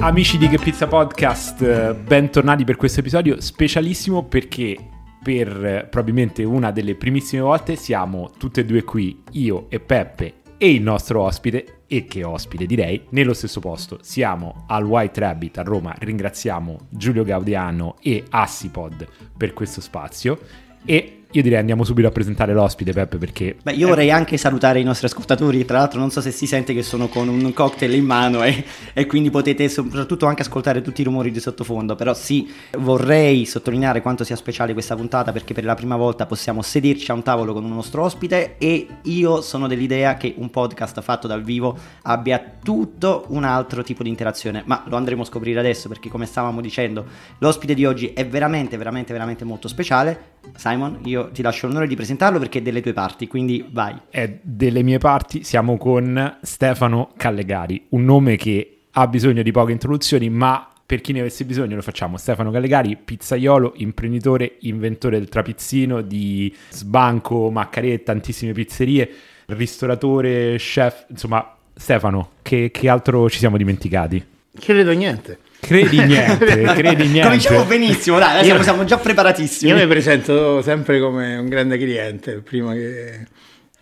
Amici di Che Pizza Podcast, eh, bentornati per questo episodio specialissimo perché per eh, probabilmente una delle primissime volte siamo tutte e due qui, io e Peppe e il nostro ospite, e che ospite direi, nello stesso posto. Siamo al White Rabbit a Roma, ringraziamo Giulio Gaudiano e Assipod per questo spazio e io direi andiamo subito a presentare l'ospite, Peppe, perché... Beh, io vorrei anche salutare i nostri ascoltatori, tra l'altro non so se si sente che sono con un cocktail in mano e, e, quindi potete soprattutto anche ascoltare tutti i rumori di sottofondo, però sì, vorrei sottolineare quanto sia speciale questa puntata perché per la prima volta possiamo sederci a un tavolo con un nostro ospite e io sono dell'idea che un podcast fatto dal vivo abbia tutto un altro tipo di interazione, ma lo andremo a scoprire adesso perché come stavamo dicendo, l'ospite di oggi è veramente, veramente, veramente molto speciale. Simon, io ti lascio l'onore di presentarlo perché è delle tue parti, quindi vai. È delle mie parti, siamo con Stefano Callegari, un nome che ha bisogno di poche introduzioni, ma per chi ne avesse bisogno lo facciamo. Stefano Callegari, pizzaiolo, imprenditore, inventore del trapizzino, di sbanco, maccarè, tantissime pizzerie, ristoratore, chef, insomma, Stefano, che, che altro ci siamo dimenticati? Credo niente. Credi niente, credi niente. Cominciamo benissimo, dai, io, siamo già preparatissimi. Io mi presento sempre come un grande cliente, prima che,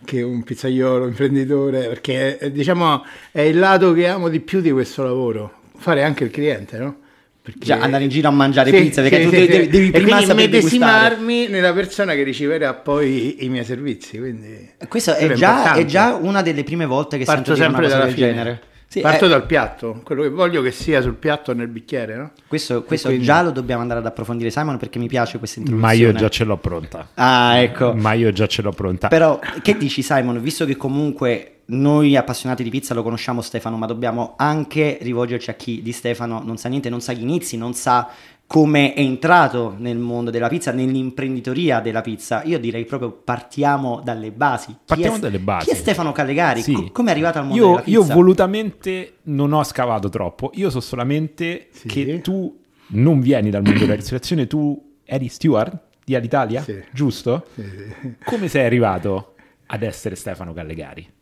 che un pizzaiolo, imprenditore, perché diciamo è il lato che amo di più di questo lavoro, fare anche il cliente, no? Perché... Già, andare in giro a mangiare sì, pizza perché sì, tu sì, devi, devi prima medesimarmi nella persona che riceverà poi i, miei servizi. Quindi Questo è già, è già, una delle prime volte che Parto sento sempre una cosa del fine. genere. Sì, Parto è... dal piatto, quello che voglio che sia sul piatto o nel bicchiere, no? Questo, questo quindi... già lo dobbiamo andare ad approfondire, Simon, perché mi piace questa introduzione. Ma io già ce l'ho pronta. Ah, ecco. Ma io già ce l'ho pronta. Però, che dici, Simon? Visto che comunque noi appassionati di pizza lo conosciamo Stefano, ma dobbiamo anche rivolgerci a chi di Stefano non sa niente, non sa gli inizi, non sa come è entrato nel mondo della pizza, nell'imprenditoria della pizza, io direi proprio partiamo dalle basi. Partiamo è, dalle basi. Chi è Stefano Callegari? Sì. come è arrivato al mondo io, della pizza? Io volutamente non ho scavato troppo, io so solamente sì. che tu non vieni dal mondo della ristorazione, tu eri steward di Alitalia, sì. giusto? Sì, come sei arrivato ad essere Stefano Callegari?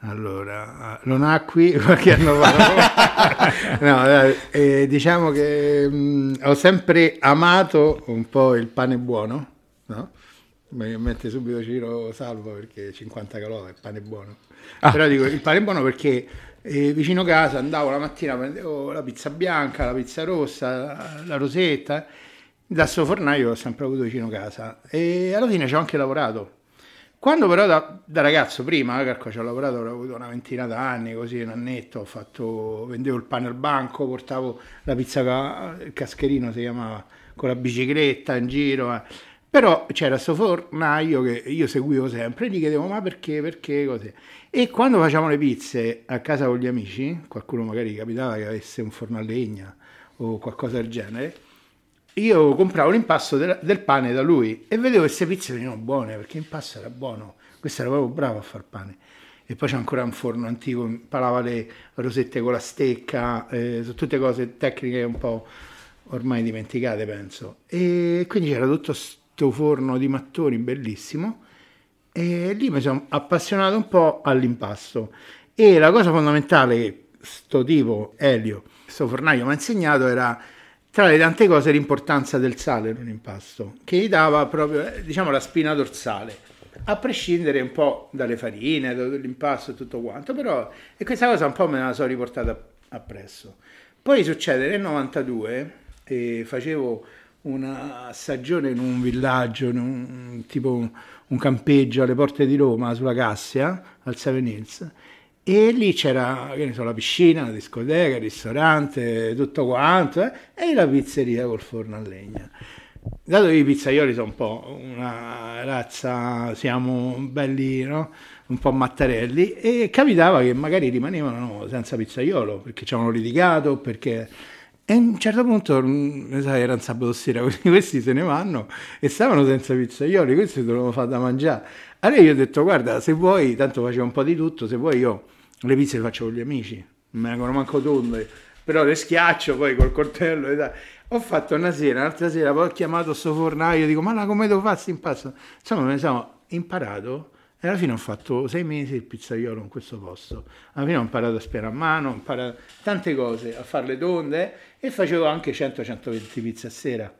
Allora, lo nacqui qualche anno fa. no, eh, diciamo che mh, mm, ho sempre amato un po' il pane buono, no? Mi mette subito Ciro salvo perché 50 calorie, pane buono. Ah. Però dico il pane buono perché eh, vicino casa andavo la mattina, prendevo la pizza bianca, la pizza rossa, la rosetta. Da sto fornaio l'ho sempre avuto vicino casa e alla fine ci ho anche lavorato quando però da, da ragazzo, prima, ecco, ci ho lavorato, ho avuto una ventina d'anni, così un annetto, ho fatto, vendevo il pane al banco, portavo la pizza, il cascherino si chiamava, con la bicicletta in giro. Eh. Però c'era questo fornaio che io seguivo sempre e gli chiedevo ma perché, perché, così. E quando facciamo le pizze a casa con gli amici, qualcuno magari capitava che avesse un forno a legna o qualcosa del genere, io compravo l'impasto del, del, pane da lui e vedevo queste pizze venivano buone perché l'impasto era buono, questo era proprio bravo a far pane. E poi c'è ancora un forno antico, imparava le rosette con la stecca, eh, sono tutte cose tecniche un po' ormai dimenticate, penso. E quindi c'era tutto questo forno di mattoni bellissimo e lì mi sono appassionato un po' all'impasto. E la cosa fondamentale che sto tipo, Elio, questo fornaio mi ha insegnato era tra le tante cose l'importanza del sale in un impasto, che gli dava proprio, eh, diciamo, la spina dorsale, a prescindere un po' dalle farine, dall'impasto e tutto quanto, però e questa cosa un po' me la sono riportata appresso. Poi succede nel 92, e facevo una stagione in un villaggio, in un, tipo un, un campeggio alle porte di Roma, sulla Cassia, al Seven Hills, e lì c'era, so, la piscina, la discoteca, il ristorante, tutto quanto, eh? e la pizzeria col forno a legna. Dato che i pizzaioli sono un po' una razza, siamo belli, no? un po' mattarelli, e capitava che magari rimanevano senza pizzaiolo, perché ci avevano litigato, perché... E a un certo punto, mm, sai, era un sabato sera, questi se ne vanno e stavano senza pizzaioli, questi dovevano fare da mangiare. Allora io ho detto, guarda, se vuoi, tanto facevo un po' di tutto, se vuoi io le pizze le faccio con gli amici, non me vengono manco tonde, però le schiaccio poi col coltello e dai. Ho fatto una sera, un'altra sera, poi ho chiamato sto fornaio, dico ma come devo fare questo impasto? Insomma me ne sono imparato E alla fine ho fatto sei mesi il pizzaiolo in questo posto. Alla fine ho imparato a spiare a mano, ho imparato tante cose, a fare le tonde e facevo anche 100-120 pizze a sera.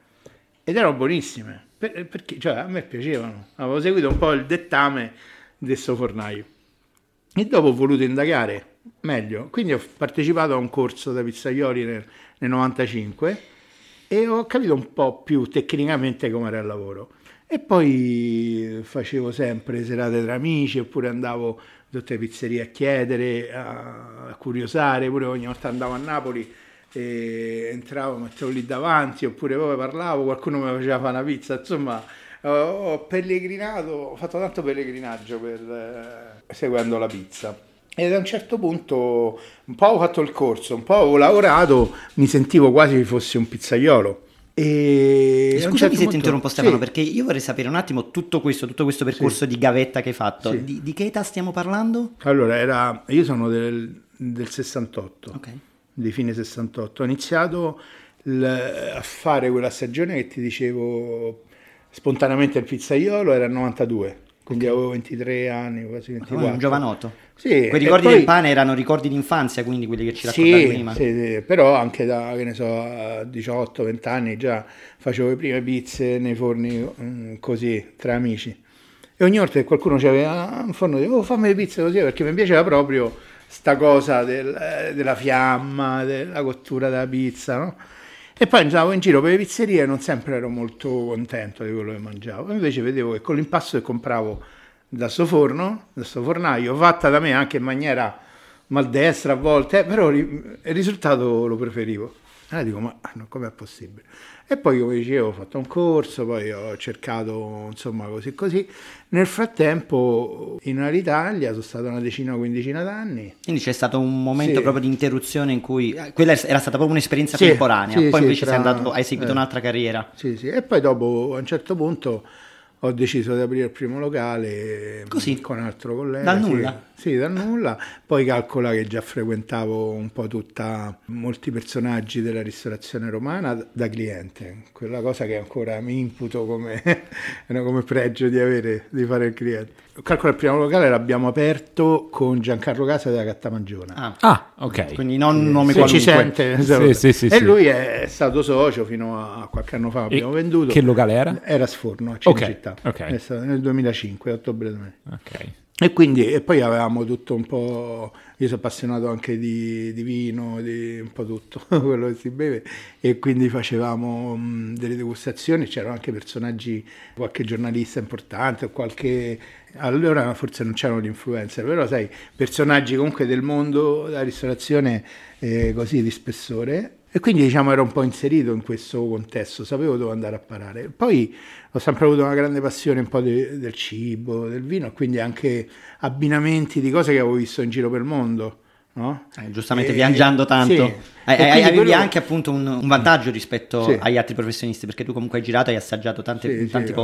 Ed erano buonissime, per- perché cioè, a me piacevano. Avevo seguito un po' il dettame di questo fornaio. E dopo ho voluto indagare meglio, quindi ho partecipato a un corso da pizzaioli nel, nel 95 e ho capito un po' più tecnicamente come era il lavoro. E poi facevo sempre serate tra amici, oppure andavo in tutte le pizzerie a chiedere, a, curiosare, pure ogni volta andavo a Napoli e entravo, mettevo lì davanti, oppure poi parlavo, qualcuno mi faceva fare una pizza, insomma ho- ho pellegrinato, ho fatto tanto pellegrinaggio per, eh, seguendo la pizza. E a un certo punto, un po' ho fatto il corso, un po' ho lavorato, mi sentivo quasi fossi un pizzaiolo. E Scusami certo se ti interrompo Stefano, sì. perché io vorrei sapere un attimo tutto questo, tutto questo percorso di gavetta che hai fatto. Sì. Di, di che età stiamo parlando? Allora, era, io sono del, del 68, Ok. di fine 68. Ho iniziato il- a fare quella stagione che ti dicevo spontaneamente il pizzaiolo, era il 92, quindi avevo 23 anni, quasi 24. un giovanotto. Sì, Quei ricordi poi- del pane erano ricordi d'infanzia, quindi quelli che ci raccontavi Sì, prima. sì, sì, però anche da, che ne so, a 18-20 anni già facevo le prime pizze nei forni mm, così, tra amici. E ogni volta che qualcuno c'aveva un forno, dicevo, oh, fammi le pizze così, perché mi piaceva proprio sta cosa del- eh, della fiamma, della cottura della pizza, no? E poi andavo in giro per le pizzerie e non sempre ero molto contento di quello che mangiavo. Invece vedevo che con l'impasto che compravo da sto forno, da sto fornaio, fatta da me anche in maniera maldestra a volte, però il risultato lo preferivo. Allora dico, ma no, com'è possibile? E poi, come dicevo, ho fatto un corso, poi ho cercato, insomma, così così. Nel frattempo, in Alitalia, sono stato una decina, quindicina d'anni. Quindi c'è stato un momento Sì. proprio di interruzione in cui eh, quella era stata proprio un'esperienza Sì, temporanea, sì, poi invece sei tra- andato, hai seguito eh. un'altra carriera. Sì, sì. E poi dopo, a un certo punto, ho deciso di aprire il primo locale Così? con un altro collega. Dal nulla? Sì, dal nulla. Poi calcola che già frequentavo un po' tutta, molti personaggi della ristorazione romana da cliente. Quella cosa che ancora mi imputo come, come pregio di avere, di fare il cliente. Calcola il primo locale l'abbiamo aperto con Giancarlo Casa della Cattamagiona. Ah, Ah, ok. quindi non un nome Se qualunque. ci sente, Sì, sì, sì, e sì. lui è stato socio fino a qualche anno fa, E abbiamo venduto. Che locale era? Era Sforno, a Cinecittà. ok. È stato nel 2005, ottobre 2000. Ok. E quindi, e poi avevamo tutto un po', io sono appassionato anche di, di vino, di un po' tutto quello che si beve, e quindi facevamo mh, delle degustazioni, c'erano anche personaggi, qualche giornalista importante, qualche, allora forse non c'erano gli influencer, però sai, personaggi comunque del mondo della ristorazione eh, così di spessore. E quindi diciamo ero un po' inserito in questo contesto, sapevo dove andare a parare. Poi ho sempre avuto una grande passione un po' de- del cibo, del vino, quindi anche abbinamenti di cose che avevo visto in giro per il mondo. No? Eh, giustamente E- viaggiando tanto. sì. Hai- E hai- quindi avevi quello- anche appunto un, un vantaggio rispetto Sì. agli altri professionisti, perché tu comunque hai girato e hai assaggiato tante- Sì, in tanti ho-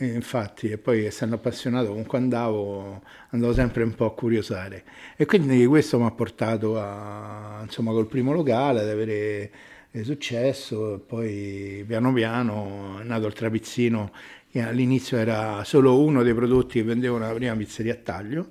eh, infatti, e poi essendo appassionato, comunque andavo, andavo sempre un po' a curiosare. E quindi questo mi ha portato a, insomma, col primo locale ad avere eh, successo. Poi piano piano è nato il trapizzino, che all'inizio era solo uno dei prodotti che vendevano la prima pizzeria a taglio.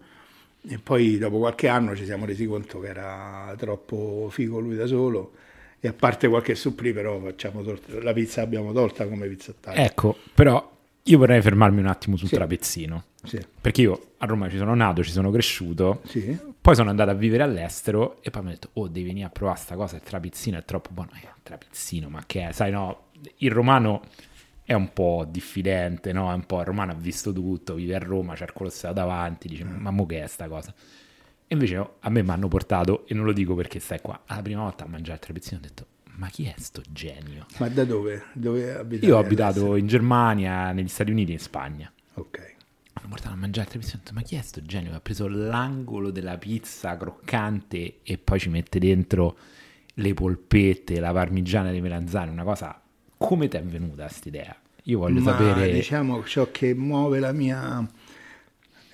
E poi dopo qualche anno ci siamo resi conto che era troppo figo lui da solo. E a parte qualche supplì, però facciamo tol- la pizza l'abbiamo tolta come pizza a taglio. Ecco, però io vorrei fermarmi un attimo sul Sì. trapezzino. Sì, Perché io a Roma ci sono nato, ci sono cresciuto, sì. poi sono andato a vivere all'estero e poi mi ho detto, oh, devi venire a provare sta cosa, il trapizzino è troppo buono. Eh, trapizzino, ma che è? Sai, no, il romano è un po' diffidente, no? È un po' il romano ha visto tutto, vive a Roma, c'è il Colosseo davanti, dice, ma mo che è sta cosa? E invece a me mi hanno portato, e non lo dico perché stai qua, alla prima volta a mangiare il trapezzino ho detto, ma chi è sto genio? Ma da dove? Dove Io ho adesso? abitato in Germania, negli Stati Uniti e in Spagna. Ok. Mi hanno portato a mangiare il ho detto, Ma chi è sto genio? Ha preso l'angolo della pizza croccante e poi ci mette dentro le polpette, la parmigiana di melanzane. Una cosa. Come ti è venuta quest'idea? Io voglio Ma sapere. diciamo ciò che muove la mia,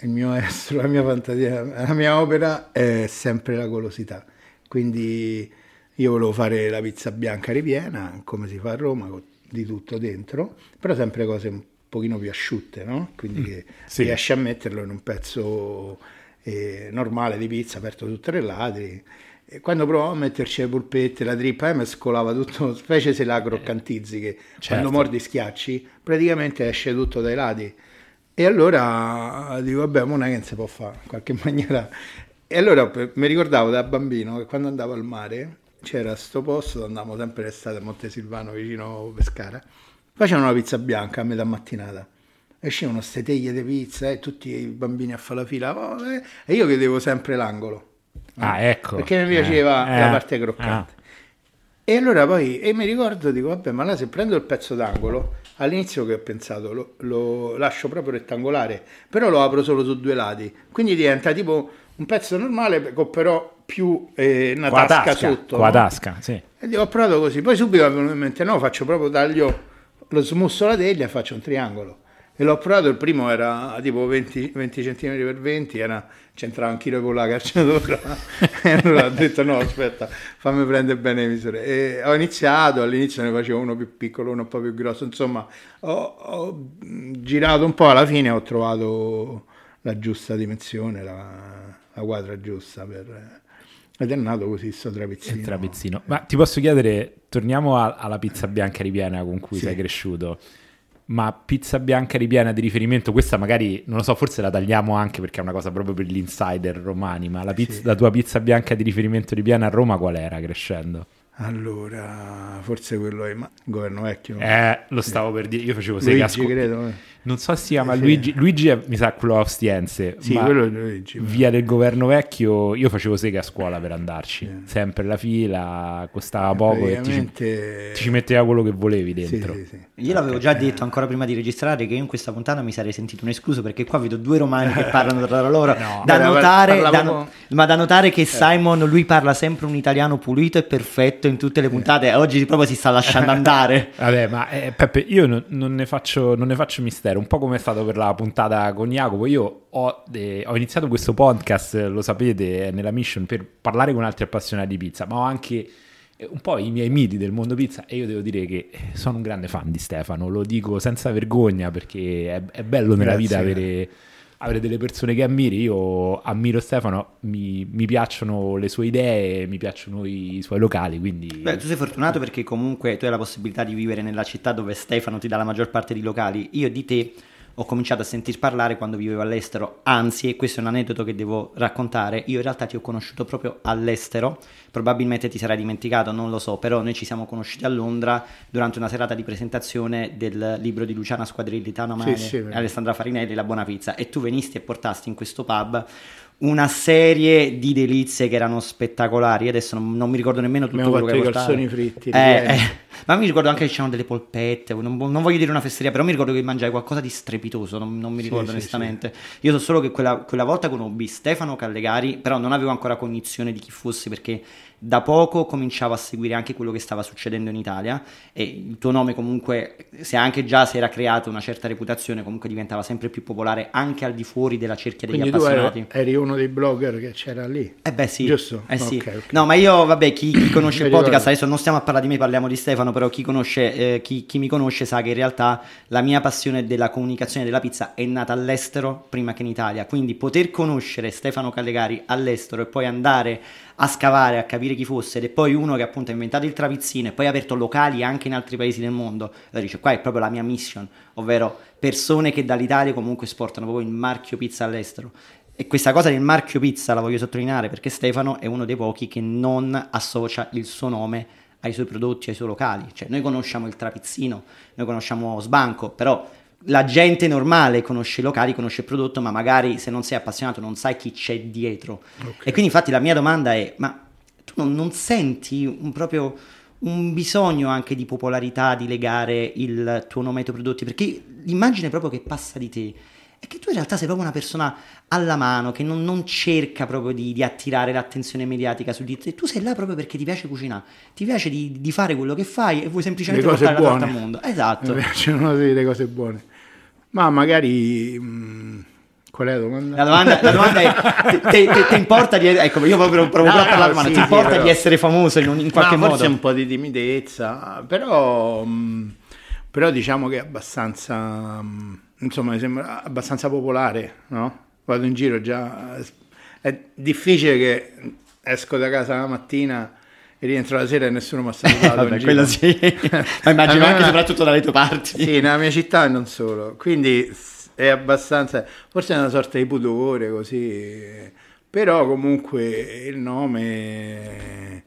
il mio estro, la mia fantasia, la mia opera è sempre la golosità. Quindi io volevo fare la pizza bianca ripiena, come si fa a Roma, con di tutto dentro, però sempre cose un pochino più asciutte, no? Quindi che sì. riesci a metterlo in un pezzo eh, normale di pizza aperto su tre lati. E quando provavo a metterci le polpette, la trippa, eh, mi scolava tutto, specie se la croccantizzi, che Certo. quando mordi schiacci, praticamente esce tutto dai lati. E allora dico, vabbè, ma non è che si può fare, in qualche maniera. E allora mi ricordavo da bambino che quando andavo al mare c'era sto posto, andavamo sempre l'estate a Montesilvano vicino Pescara, facevano una pizza bianca a metà mattinata. Escevano ste teglie di pizza e tutti i bambini a fare la fila oh, eh, e io chiedevo sempre l'angolo Ah, ecco. perché mi piaceva Eh, la eh, parte croccante. ah. E allora poi, e mi ricordo, dico, vabbè, ma là se prendo il pezzo d'angolo, all'inizio che ho pensato, lo, lo lascio proprio rettangolare, però lo apro solo su due lati, quindi diventa tipo un pezzo normale, con però più eh, una la tasca, tasca, sotto. la no? tasca, sì. E dico, ho provato così, poi subito mi in mente, no, faccio proprio taglio, lo smusso la teglia e faccio un triangolo. E l'ho provato, il primo era tipo 20, 20 cm per 20, era, c'entrava un chilo con la calciatura. e allora ho detto no, aspetta, fammi prendere bene le misure. E ho iniziato, all'inizio ne facevo uno più piccolo, uno un po' più grosso, insomma, ho, ho girato un po', alla fine ho trovato la giusta dimensione, la, la quadra giusta per... Ed è nato così sto trapezzino. Il trapezzino. Ma ti posso chiedere, torniamo a- alla pizza bianca ripiena con cui Sì. sei cresciuto. Ma pizza bianca ripiena di riferimento, questa magari, non lo so, forse la tagliamo anche perché è una cosa proprio per gli insider romani, ma la, pizza- Sì. la tua pizza bianca di riferimento ripiena a Roma qual era crescendo? Allora, forse quello è ma- governo vecchio. Eh, lo stavo per dire, io facevo sega a Luigi, scuola. credo. eh. Non so se si chiama Sì. Luigi, Luigi è, mi sa quello Ostiense, Sì, ma quello è Luigi. via del governo vecchio io facevo sega a scuola per andarci, sempre la fila, costava poco e ti ci, Praticamente... metteva quello che volevi dentro. sì, sì. Io l'avevo già detto ancora prima di registrare che io in questa puntata mi sarei sentito un escluso perché qua vedo due romani che parlano tra loro. No. da, notare, parlavo da ma da notare che Simon lui parla sempre un italiano pulito e perfetto in tutte le puntate. Oggi proprio si sta lasciando andare. Vabbè, ma eh, Peppe, io non, non ne faccio, non ne faccio mistero, un po' come è stato per la puntata con Jacopo. Io ho, eh, ho iniziato questo podcast, lo sapete, nella mission per parlare con altri appassionati di pizza, ma ho anche eh, un po' i miei miti del mondo pizza e io devo dire che eh, sono un grande fan di Stefano, lo dico senza vergogna perché è, è bello nella Grazie. vita avere, avere delle persone che ammiri. Io ammiro Stefano, mi, mi piacciono le sue idee, mi piacciono i, suoi locali, quindi... Beh, tu sei fortunato perché comunque tu hai la possibilità di vivere nella città dove Stefano ti dà la maggior parte dei locali. Io di te ho cominciato a sentir parlare quando vivevo all'estero, anzi, e questo è un aneddoto che devo raccontare, io in realtà ti ho conosciuto proprio all'estero, probabilmente ti sarai dimenticato, non lo so, però noi ci siamo conosciuti a Londra durante una serata di presentazione del libro di Luciana Squadrilli, Tano Male, sì, e Alessandra Farinelli, La Buona Pizza, e tu venisti e portasti in questo pub una serie di delizie che erano spettacolari. Adesso non, non mi ricordo nemmeno tutto Abbiamo quello che hai i calzoni fritti, Eh, eh, ma mi ricordo anche che c'erano delle polpette. Non, non voglio dire una fesseria, però mi ricordo che mangiai qualcosa di strepitoso. Non, non mi Sì, ricordo sì, onestamente. Io so solo che quella, quella volta conobbi Stefano Callegari, però non avevo ancora cognizione di chi fosse perché da poco cominciavo a seguire anche quello che stava succedendo in Italia e il tuo nome comunque, se anche già si era creato una certa reputazione, comunque diventava sempre più popolare anche al di fuori della cerchia degli Quindi appassionati. eri, uno dei blogger che c'era lì. Eh beh sì, Giusto? Eh sì. Ok, ok. No, ma io, vabbè, chi, chi conosce il podcast, adesso non stiamo a parlare di me, parliamo di Stefano, però chi, conosce, eh, chi, chi mi conosce sa che in realtà la mia passione della comunicazione della pizza è nata all'estero prima che in Italia, quindi poter conoscere Stefano Callegari all'estero e poi andare a scavare, a capire chi fosse, ed è poi uno che appunto ha inventato il trapizzino e poi ha aperto locali anche in altri paesi del mondo, allora dice qua è proprio la mia mission, ovvero persone che dall'Italia comunque esportano proprio il marchio pizza all'estero. E questa cosa del marchio pizza la voglio sottolineare perché Stefano è uno dei pochi che non associa il suo nome ai suoi prodotti, ai suoi locali. Cioè, noi conosciamo il trapizzino, noi conosciamo Sbanco, però la gente normale conosce i locali, conosce il prodotto, ma magari se non sei appassionato non sai chi c'è dietro. Ok. E quindi infatti la mia domanda è, ma tu non, non senti un proprio un bisogno anche di popolarità, di legare il tuo nome ai tuoi prodotti? Perché l'immagine proprio che passa di te è che tu in realtà sei proprio una persona alla mano, che non, non cerca proprio di, di attirare l'attenzione mediatica su di te. Tu sei là proprio perché ti piace cucinare, ti piace di, di fare quello che fai e vuoi semplicemente portare la torta buone. al mondo. Esatto. Mi piacciono le cose buone. Ma magari... mh, qual è la domanda? La domanda, la domanda è: ti, ti- ti importa di. Ecco, io proprio provo No, a no, male. sì, ti importa però- di essere famoso in, un- in qualche Ma modo? forse un po' di timidezza, però mh, però diciamo che è abbastanza, mm, insomma, mi sembra abbastanza popolare, no? Vado in giro già, è difficile che esco da casa la mattina e rientro la sera e nessuno mi ha salutato. Vabbè, quello sì, ma immagino anche soprattutto dalle tue parti. Sì, nella mia città e non solo, quindi è abbastanza, forse è una sorta di pudore così, però comunque il nome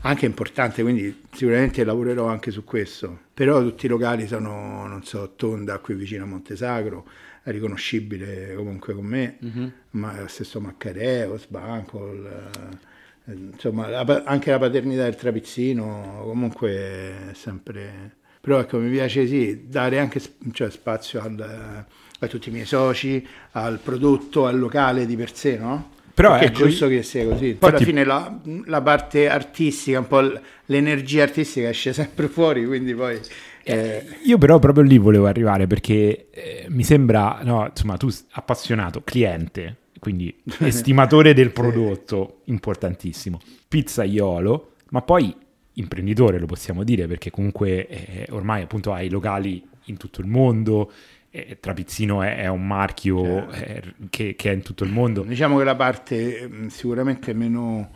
anche importante, quindi sicuramente lavorerò anche su questo. Però tutti i locali sono, non so, Tonda qui vicino a Montesagro, è riconoscibile comunque con me, mm-hmm. ma stesso Maccareo, Sbanco, eh, insomma anche la paternità del trapizzino comunque è sempre... Però ecco, mi piace sì, dare anche cioè, spazio al, a tutti i miei soci, al prodotto, al locale di per sé, no? Però è giusto che sia così. Poi alla fine la, la, parte artistica, un po' l'energia artistica esce sempre fuori, quindi poi... Eh, eh... Io però proprio lì volevo arrivare perché eh, mi sembra, no, insomma, tu appassionato, cliente, quindi estimatore del prodotto, importantissimo, pizzaiolo, ma poi imprenditore lo possiamo dire perché comunque eh, ormai appunto hai locali in tutto il mondo, eh, Trapizzino è, è, un marchio eh, che, che, è in tutto il mondo. Diciamo che la parte mm, sicuramente meno,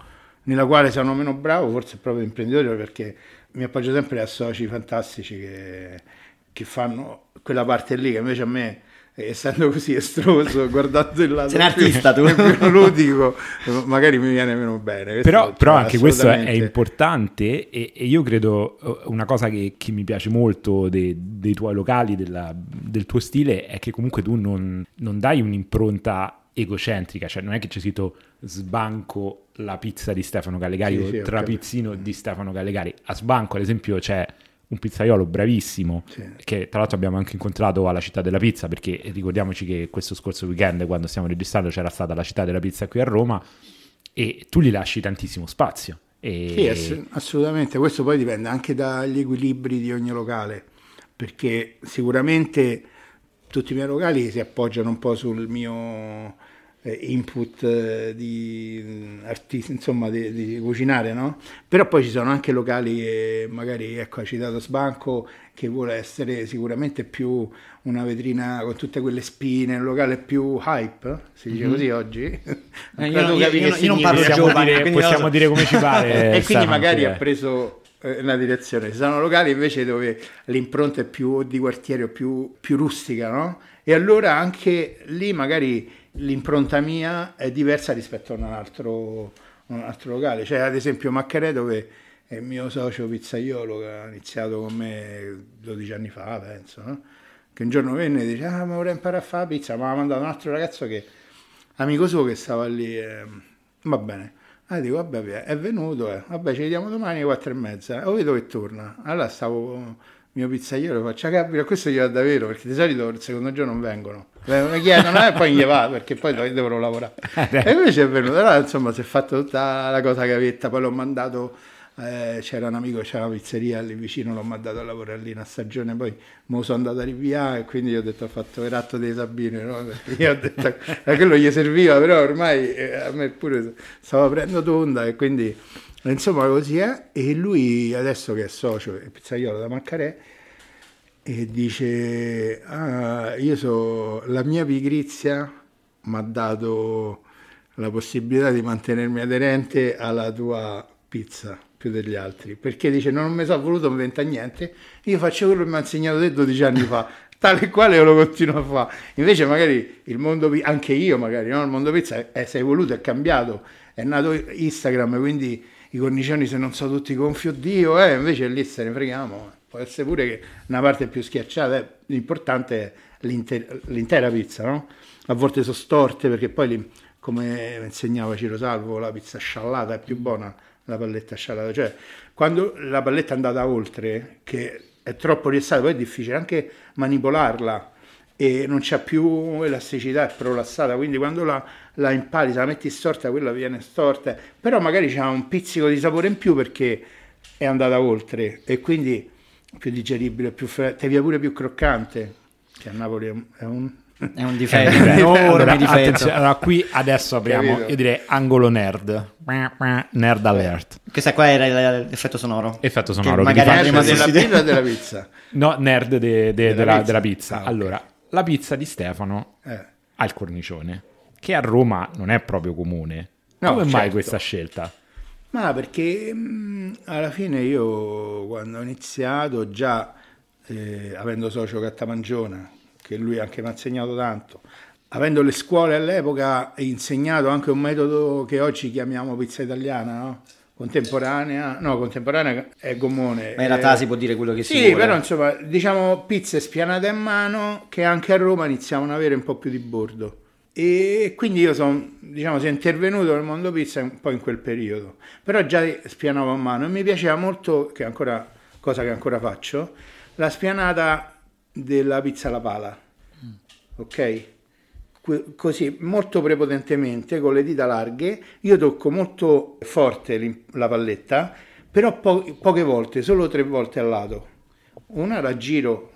nella quale sono meno bravo, forse è proprio imprenditore, perché mi appoggio sempre a soci fantastici che, che fanno quella parte lì, che invece a me essendo così estroso, guardando il lato Sei un artista tu. più ludico, magari mi viene meno bene. Però, però anche questo è importante e, e, io credo eh, una cosa che, che mi piace molto de, dei tuoi locali, della, del tuo stile, è che comunque tu non, non dai un'impronta egocentrica, cioè non è che c'è scritto sbanco la pizza di Stefano Gallegari sì, o sì, trapizzino okay. di Stefano Gallegari. A sbanco, ad esempio, c'è un pizzaiolo bravissimo, sì. che tra l'altro abbiamo anche incontrato alla città della pizza, perché ricordiamoci che questo scorso weekend, quando stiamo registrando, c'era stata la città della pizza qui a Roma, e tu gli lasci tantissimo spazio. E... Sì, assolutamente, questo poi dipende anche dagli equilibri di ogni locale, perché sicuramente tutti i miei locali si appoggiano un po' sul mio input eh, di artisti, insomma, di, di, cucinare, no? Però poi ci sono anche locali, che magari, ecco, hai citato Sbanco, che vuole essere sicuramente più una vetrina con tutte quelle spine, un locale più hype, si dice mm-hmm. così oggi? Eh, io, io, io, io, non parlo possiamo, giovane, dire, possiamo so. dire come ci pare. e quindi magari ha preso eh, una direzione. Ci sono locali invece dove l'impronta è più di quartiere o più, più rustica, no? E allora anche lì magari l'impronta mia è diversa rispetto a un altro, un altro locale. Cioè, ad esempio, Maccarè, dove è il mio socio pizzaiolo che ha iniziato con me 12 anni fa, penso, no? che un giorno venne e dice, ah, ma vorrei imparare a fare pizza, ma ha mandato un altro ragazzo che, amico suo che stava lì, eh, va bene. Ah, dico, vabbè, è venuto, eh. vabbè, ci vediamo domani alle quattro e mezza, lo vedo che torna. Allora stavo mio pizzaiolo faccia capire, questo gli va davvero, perché di solito il secondo giorno non vengono. Mi chiedono e poi gli va, perché poi devono lavorare. Eh, e invece è venuto, allora insomma si è fatto tutta la cosa gavetta, poi l'ho mandato, eh, c'era un amico, c'era una pizzeria lì vicino, l'ho mandato a lavorare lì una stagione, poi me sono andato a riviare e quindi gli ho detto ho fatto il ratto dei Sabine, no? Io ho detto che quello gli serviva, però ormai eh, a me pure stavo aprendo tonda e quindi Insomma, così è. E lui, adesso che è socio, è pizzaiolo da Maccarè, e dice: ah, Io so, la mia pigrizia mi ha dato la possibilità di mantenermi aderente alla tua pizza più degli altri. Perché dice non mi sono voluto inventare niente. Io faccio quello che mi ha insegnato te 12 anni fa. Tale e quale lo continuo a fare invece magari il mondo anche io magari no? il mondo pizza è, si è evoluto è cambiato. È nato Instagram quindi i cornicioni se non sono tutti gonfi, oddio, eh, invece lì se ne freghiamo. Può essere pure che una parte è più schiacciata, eh, l'importante è l'inter- l'intera pizza, no? A volte sono storte perché poi, li, come insegnava Ciro Salvo, la pizza sciallata è più buona la palletta sciallata. Cioè, quando la palletta è andata oltre, che è troppo riassata, poi è difficile anche manipolarla e non c'è più elasticità, è prolassata, quindi quando la, la impari, se la metti storta, quella viene storta, però magari c'ha un pizzico di sapore in più perché è andata oltre e quindi più digeribile, più fre- te via pure più croccante, che a Napoli è un... È un difetto, Eh, un enorme allora, difetto. allora, qui adesso apriamo, Capito? io direi angolo nerd. Nerd alert. Questa qua era l'effetto sonoro. Effetto Che sonoro. magari vi Nerd faccio- andremo a della birra o della pizza? No, nerd de- de- Della della, pizza? della pizza. Ah. Allora, la pizza di Stefano Eh. ha il cornicione, che a Roma non è proprio comune. No, Come mai certo. questa scelta? Ma perché mh, alla fine io quando ho iniziato, già eh, avendo socio Cattamangiona, che lui anche mi ha insegnato tanto, avendo le scuole all'epoca insegnato anche un metodo che oggi chiamiamo pizza italiana, no? Contemporanea, no, contemporanea è gommone. Ma in realtà eh, si può dire quello che si Sì, vuole. però insomma, diciamo pizze spianate a mano che anche a Roma iniziavano ad avere un po' più di bordo. E quindi io sono, diciamo, sono intervenuto nel mondo pizza un po' in quel periodo. Però già spianavo a mano e mi piaceva molto, che ancora cosa che ancora faccio, la spianata della pizza alla pala. Ok? Così, molto prepotentemente, con le dita larghe, io tocco molto forte la palletta, però po- poche volte, solo tre volte al lato. Una la giro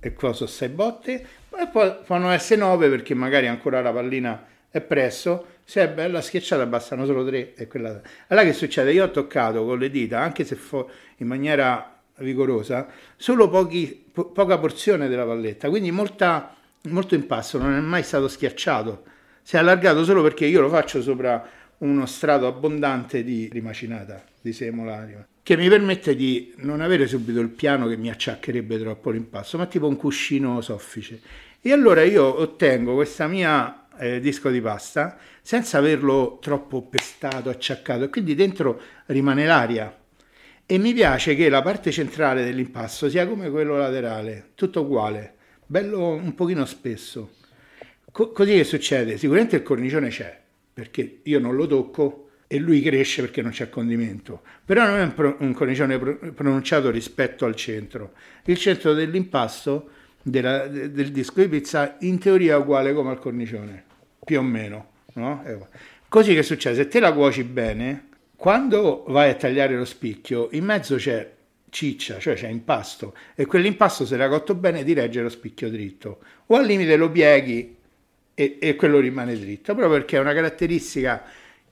e qua sono sei botte, e poi fanno S9 perché magari ancora la pallina è presso, se è bella schiacciata bastano solo tre e quella... Allora che succede? Io ho toccato con le dita, anche se fo- in maniera vigorosa, solo pochi- po- poca porzione della palletta, quindi molta, molto impasto, non è mai stato schiacciato, si è allargato solo perché io lo faccio sopra uno strato abbondante di, di macinata, di semola, che mi permette di non avere subito il piano che mi acciaccherebbe troppo l'impasto, ma tipo un cuscino soffice. E allora io ottengo questa mia eh, disco di pasta senza averlo troppo pestato, acciaccato, e quindi dentro rimane l'aria. E mi piace che la parte centrale dell'impasto sia come quello laterale, tutto uguale, bello un pochino spesso. Co- così che succede? Sicuramente il cornicione c'è, perché io non lo tocco e lui cresce perché non c'è condimento. Però non è un, pro- un cornicione pro- pronunciato rispetto al centro. Il centro dell'impasto della- de- del disco di pizza in teoria è uguale come al cornicione, più o meno. no? Così che succede? Se te la cuoci bene, quando vai a tagliare lo spicchio, in mezzo c'è ciccia, cioè c'è impasto, e quell'impasto se l'ha cotto bene ti regge lo spicchio dritto. O al limite lo pieghi e, e quello rimane dritto, proprio perché è una caratteristica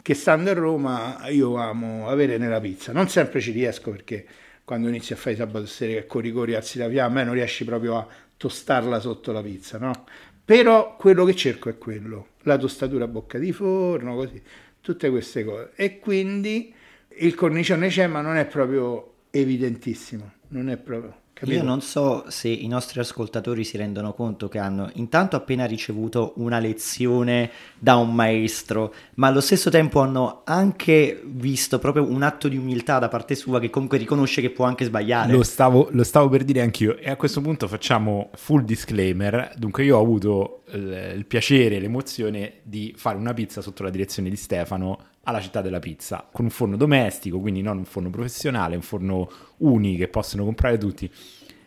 che stando a Roma io amo avere nella pizza. Non sempre ci riesco perché quando inizi a fare sabato sera che corri corri alzi la fiamma e non riesci proprio a tostarla sotto la pizza, no? Però quello che cerco è quello, la tostatura a bocca di forno, così, tutte queste cose. E quindi il cornicione c'è, ma non è proprio evidentissimo, non è proprio... Capito? Io non so se i nostri ascoltatori si rendono conto che hanno intanto appena ricevuto una lezione da un maestro, ma allo stesso tempo hanno anche visto proprio un atto di umiltà da parte sua che comunque riconosce che può anche sbagliare. Lo stavo, lo stavo per dire anch'io e a questo punto facciamo full disclaimer. Dunque io ho avuto il, il piacere e l'emozione di fare una pizza sotto la direzione di Stefano alla città della pizza, con un forno domestico, quindi non un forno professionale, un forno uni che possono comprare tutti.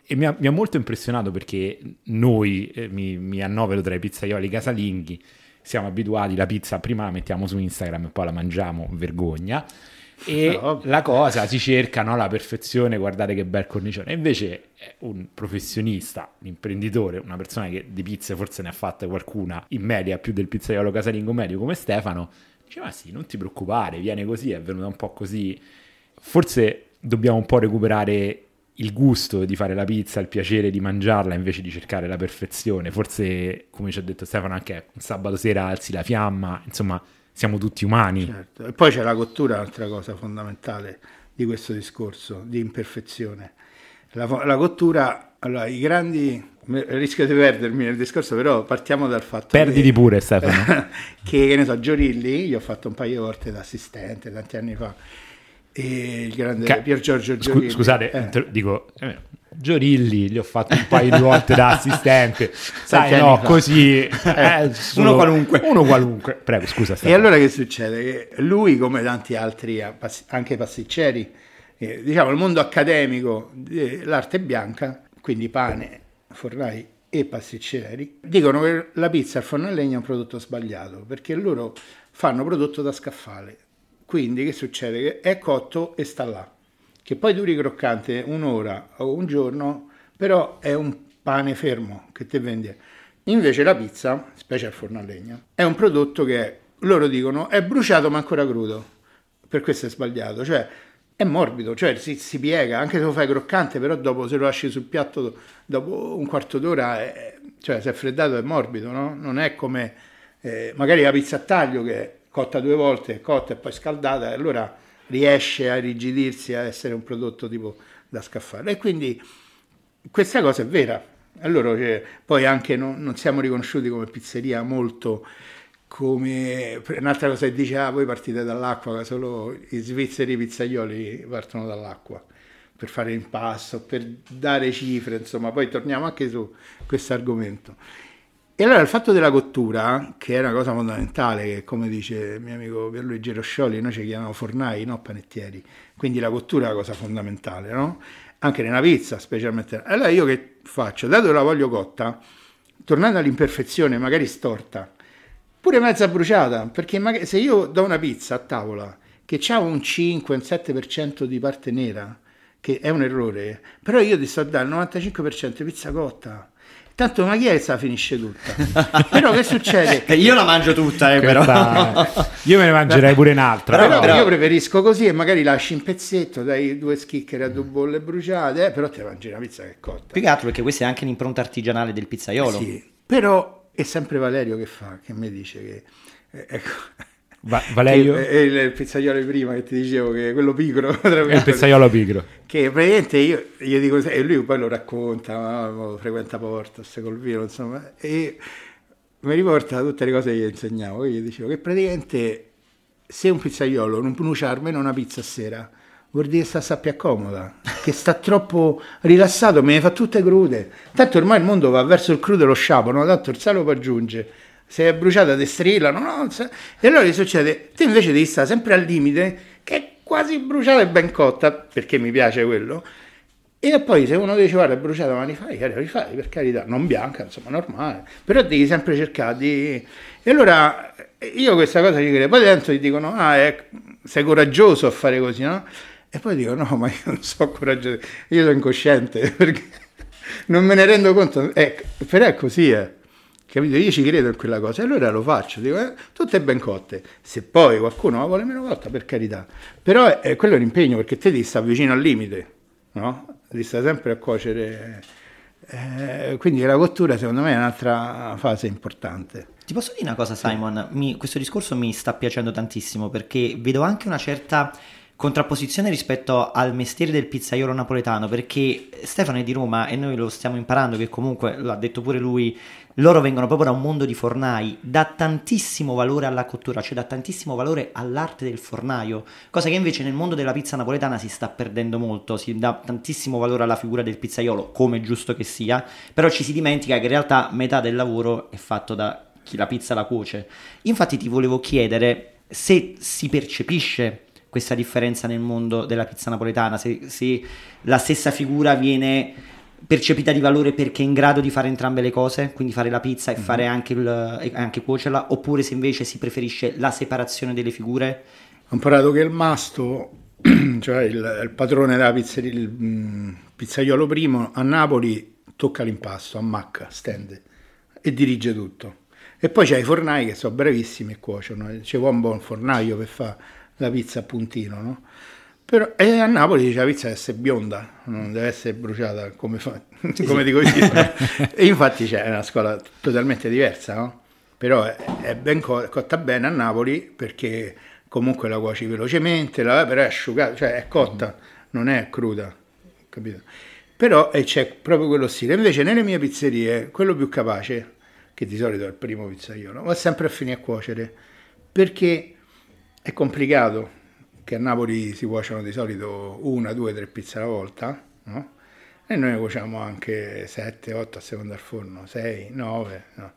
E mi ha, mi ha molto impressionato perché noi, eh, mi, mi annovero tra i pizzaioli casalinghi, siamo abituati, la pizza prima la mettiamo su Instagram e poi la mangiamo, vergogna. E No. la cosa si cerca, no? la perfezione, guardate che bel cornicione. E invece un professionista, un imprenditore, una persona che di pizze forse ne ha fatte qualcuna in media più del pizzaiolo casalingo medio come Stefano, dice ma sì, non ti preoccupare, viene così, è venuta un po' così. Forse dobbiamo un po' recuperare il gusto di fare la pizza, il piacere di mangiarla invece di cercare la perfezione. Forse, come ci ha detto Stefano, anche un sabato sera alzi la fiamma, insomma, siamo tutti umani. Certo. E poi c'è la cottura, un'altra cosa fondamentale di questo discorso di imperfezione. La, la cottura, allora, i grandi, rischio di perdermi nel discorso, però partiamo dal fatto Perditi che, pure, Stefano. che, che ne so, Giorilli, io ho fatto un paio di volte da assistente tanti anni fa, e il grande Ca- Pier Giorgio Giorilli. scusate, eh, inter- dico, eh, Giorilli gli ho fatto un paio di volte da assistente, sai, no, fa. così, eh, solo- uno qualunque. Uno qualunque, prego, scusa E Stefano. allora che succede? Che lui, come tanti altri, eh, anche pasticceri, eh, diciamo il mondo accademico dell'arte bianca, quindi pane, fornai e pasticceri, dicono che la pizza al forno a legna è un prodotto sbagliato perché loro fanno prodotto da scaffale. Quindi che succede? Che è cotto e sta là. Che poi duri croccante un'ora o un giorno, però è un pane fermo che te vendi. Invece la pizza, specie al forno a legna, è un prodotto che loro dicono è bruciato ma ancora crudo. Per questo è sbagliato, cioè è morbido, cioè si, si, piega, anche se lo fai croccante, però dopo se lo lasci sul piatto dopo un quarto d'ora, è, cioè se è freddato è morbido, no? Non è come eh, magari la pizza a taglio che è cotta due volte, è cotta e poi scaldata, e allora riesce a rigidirsi, a essere un prodotto tipo da scaffale. E quindi questa cosa è vera. Allora, cioè, poi anche non, non siamo riconosciuti come pizzeria molto come un'altra cosa che dice ah voi partite dall'acqua solo i svizzeri pizzaioli partono dall'acqua per fare impasto per dare cifre insomma poi torniamo anche su questo argomento. E allora il fatto della cottura che è una cosa fondamentale che come dice il mio amico Pierluigi Roscioli noi ci chiamiamo fornai no panettieri. Quindi la cottura è una cosa fondamentale no? anche nella pizza specialmente. Allora io che faccio? Dato che la voglio cotta tornando all'imperfezione magari storta pure mezza bruciata, perché se io do una pizza a tavola che ha un 5, un 7% di parte nera, che è un errore, però io ti sto a dare il 95% di pizza cotta. Tanto ma chi è che la finisce tutta? però che succede? io la mangio tutta, eh, però. io me ne mangerei pure un'altra. Però, però, io preferisco così e magari lasci in pezzetto, dai due schiccheri a due bolle bruciate, eh, però ti mangi una pizza che è cotta. Più che altro perché questa è anche l'impronta artigianale del pizzaiolo. Eh sì, però è sempre Valerio che fa, che mi dice che... Eh, ecco, Va- Valerio? È il, il pizzaiolo prima che ti dicevo che è quello pigro. Il pizzaiolo pigro. Che praticamente io gli dico, e lui poi lo racconta, no? frequenta Portas col vino, insomma, e mi riporta tutte le cose che gli insegnavo. Io gli dicevo che praticamente se un pizzaiolo non pronuncia almeno una pizza a sera, vuol dire che sta, più comoda, che sta troppo rilassato, me ne fa tutte crude. Tanto ormai il mondo va verso il crudo e lo sciapo, no? tanto il sale lo aggiunge. Se è bruciata te strillano, no? E allora che succede? Te invece devi stare sempre al limite, che è quasi bruciata e ben cotta, perché mi piace quello. E poi se uno dice guarda è bruciata ma li fai, li fai per carità, non bianca, insomma normale, però devi sempre cercare di... E allora io questa cosa gli credo, poi dentro gli dicono ah è, sei coraggioso a fare così, no? E poi dico, no, ma io non so coraggioso, io sono incosciente, perché non me ne rendo conto. Eh, però è così, eh. Capito? Io ci credo in quella cosa e allora lo faccio, dico, eh, tutte ben cotte. Se poi qualcuno la vuole meno cotta, per carità. Però è, quello è l'impegno, perché te ti sta vicino al limite, no? Ti sta sempre a cuocere. Eh, quindi la cottura secondo me è un'altra fase importante. Ti posso dire una cosa Simon? Mi, questo discorso mi sta piacendo tantissimo perché vedo anche una certa contrapposizione rispetto al mestiere del pizzaiolo napoletano, perché Stefano è di Roma e noi lo stiamo imparando, che comunque, l'ha detto pure lui, loro vengono proprio da un mondo di fornai, dà tantissimo valore alla cottura, cioè dà tantissimo valore all'arte del fornaio, cosa che invece nel mondo della pizza napoletana si sta perdendo molto, si dà tantissimo valore alla figura del pizzaiolo, come giusto che sia, però ci si dimentica che in realtà metà del lavoro è fatto da chi la pizza la cuoce. Infatti ti volevo chiedere se si percepisce questa differenza nel mondo della pizza napoletana, se, se la stessa figura viene percepita di valore perché è in grado di fare entrambe le cose, quindi fare la pizza e mm-hmm. fare anche, il, anche cuocerla, oppure se invece si preferisce la separazione delle figure? Ho imparato che il masto, cioè il, il padrone della pizzeria, il mm, pizzaiolo primo, a Napoli tocca l'impasto, ammacca, stende e dirige tutto. E poi c'è i fornai che sono bravissimi e cuociono, c'è un buon fornaio per fare la pizza a puntino, no? Però, e a Napoli dice la pizza deve essere bionda, non deve essere bruciata come, fa, come dico io. e infatti c'è una scuola totalmente diversa, no? Però è, è ben co- cotta bene a Napoli perché comunque la cuoci velocemente, la, però è asciugata, cioè è cotta, non è cruda, capito? Però c'è proprio quello stile. Invece nelle mie pizzerie, quello più capace, che di solito è il primo pizzaiolo, va sempre a finire a cuocere, perché è complicato, che a Napoli si cuociono di solito una, due, tre pizze alla volta, no? E noi ne cuociamo anche 7, 8 a seconda del forno, 6, 9. No?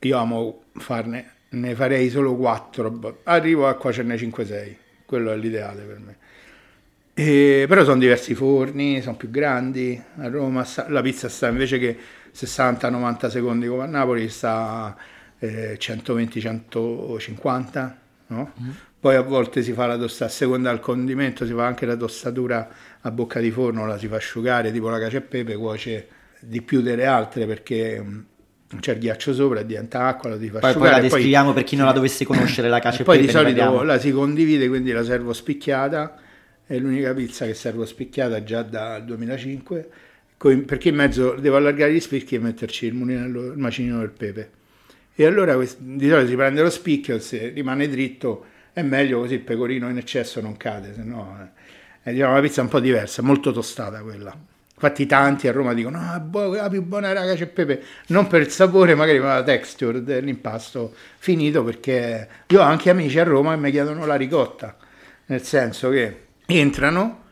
Io amo farne, ne farei solo 4, arrivo a cuocerne 5-6, quello è l'ideale per me. E, però sono diversi forni, sono più grandi. A Roma la pizza sta invece che 60-90 secondi come a Napoli, sta eh, 120-150 no? mm. Poi a volte si fa la tostatura, a seconda del condimento, si fa anche la tostatura a bocca di forno, la si fa asciugare, tipo la cacio e pepe, cuoce di più delle altre perché mm, c'è il ghiaccio sopra, diventa acqua, la devi far Poi, poi asciugare. la e poi- descriviamo per chi non la dovesse conoscere, la cacio e e poi di pepe, solito la si condivide, quindi la servo spicchiata. È l'unica pizza che servo spicchiata già dal 2005. coi- Perché in mezzo devo allargare gli spicchi e metterci il, mulinello, il macinino del pepe. E allora di solito si prende lo spicchio, se rimane dritto è meglio così il pecorino in eccesso non cade, se no è diciamo, una pizza un po' diversa, molto tostata quella. Infatti tanti a Roma dicono no, è buo- la più buona raga c'è pepe, non per il sapore magari ma la texture dell'impasto finito perché io ho anche amici a Roma che mi chiedono la ricotta, nel senso che entrano,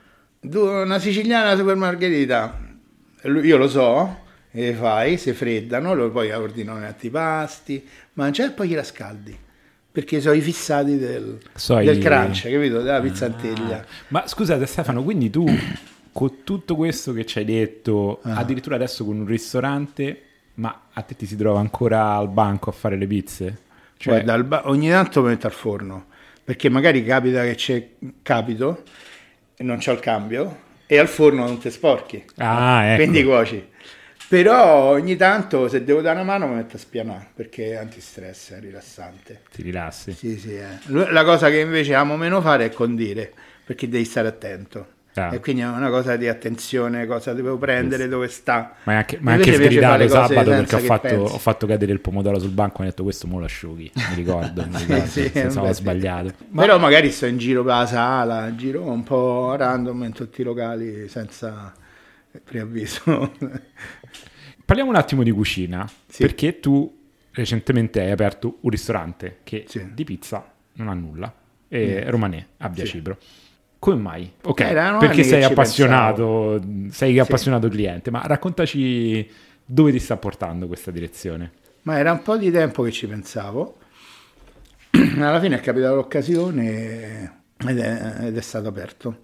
"Du- una siciliana super margherita, io lo so, e fai, si freddano, loro poi ordinano gli antipasti, mangiano e poi gliela scaldi. Perché sono i fissati del, So i- del crunch, capito? Della pizzanteglia. Ah. Ma scusate Stefano, quindi tu con tutto questo che ci hai detto, Ah. addirittura adesso con un ristorante, ma a te ti si trova ancora al banco a fare le pizze? Cioè, Guarda, ba- ogni tanto mi metto al forno, perché magari capita che c'è capito e non c'ho il cambio, e al forno non ti sporchi. Ah, ecco. Quindi cuoci. Però ogni tanto se devo dare una mano mi metto a spianare, perché è antistress, è rilassante. ti rilassi. Sì, sì, eh. La cosa che invece amo meno fare è condire, perché devi stare attento. Ah. E quindi è una cosa di attenzione, cosa devo prendere, dove sta. Ma è anche, ma anche sgridato sabato perché ho fatto, ho fatto cadere il pomodoro sul banco e ho detto questo mo lo asciughi, mi ricordo, mi ricordo, Sì, se sì. sbagliato. Ma Però magari sto in giro per la sala, giro un po' random in tutti i locali senza preavviso. Parliamo un attimo di cucina, Sì. perché tu recentemente hai aperto un ristorante che Sì. di pizza non ha nulla, è Romanè a Via Sì. Cibro. Come mai? Ok, Erano perché sei appassionato, sei appassionato cliente, ma raccontaci dove ti sta portando questa direzione. Ma era un po' di tempo che ci pensavo. Alla fine è capitata l'occasione ed è, ed è stato aperto.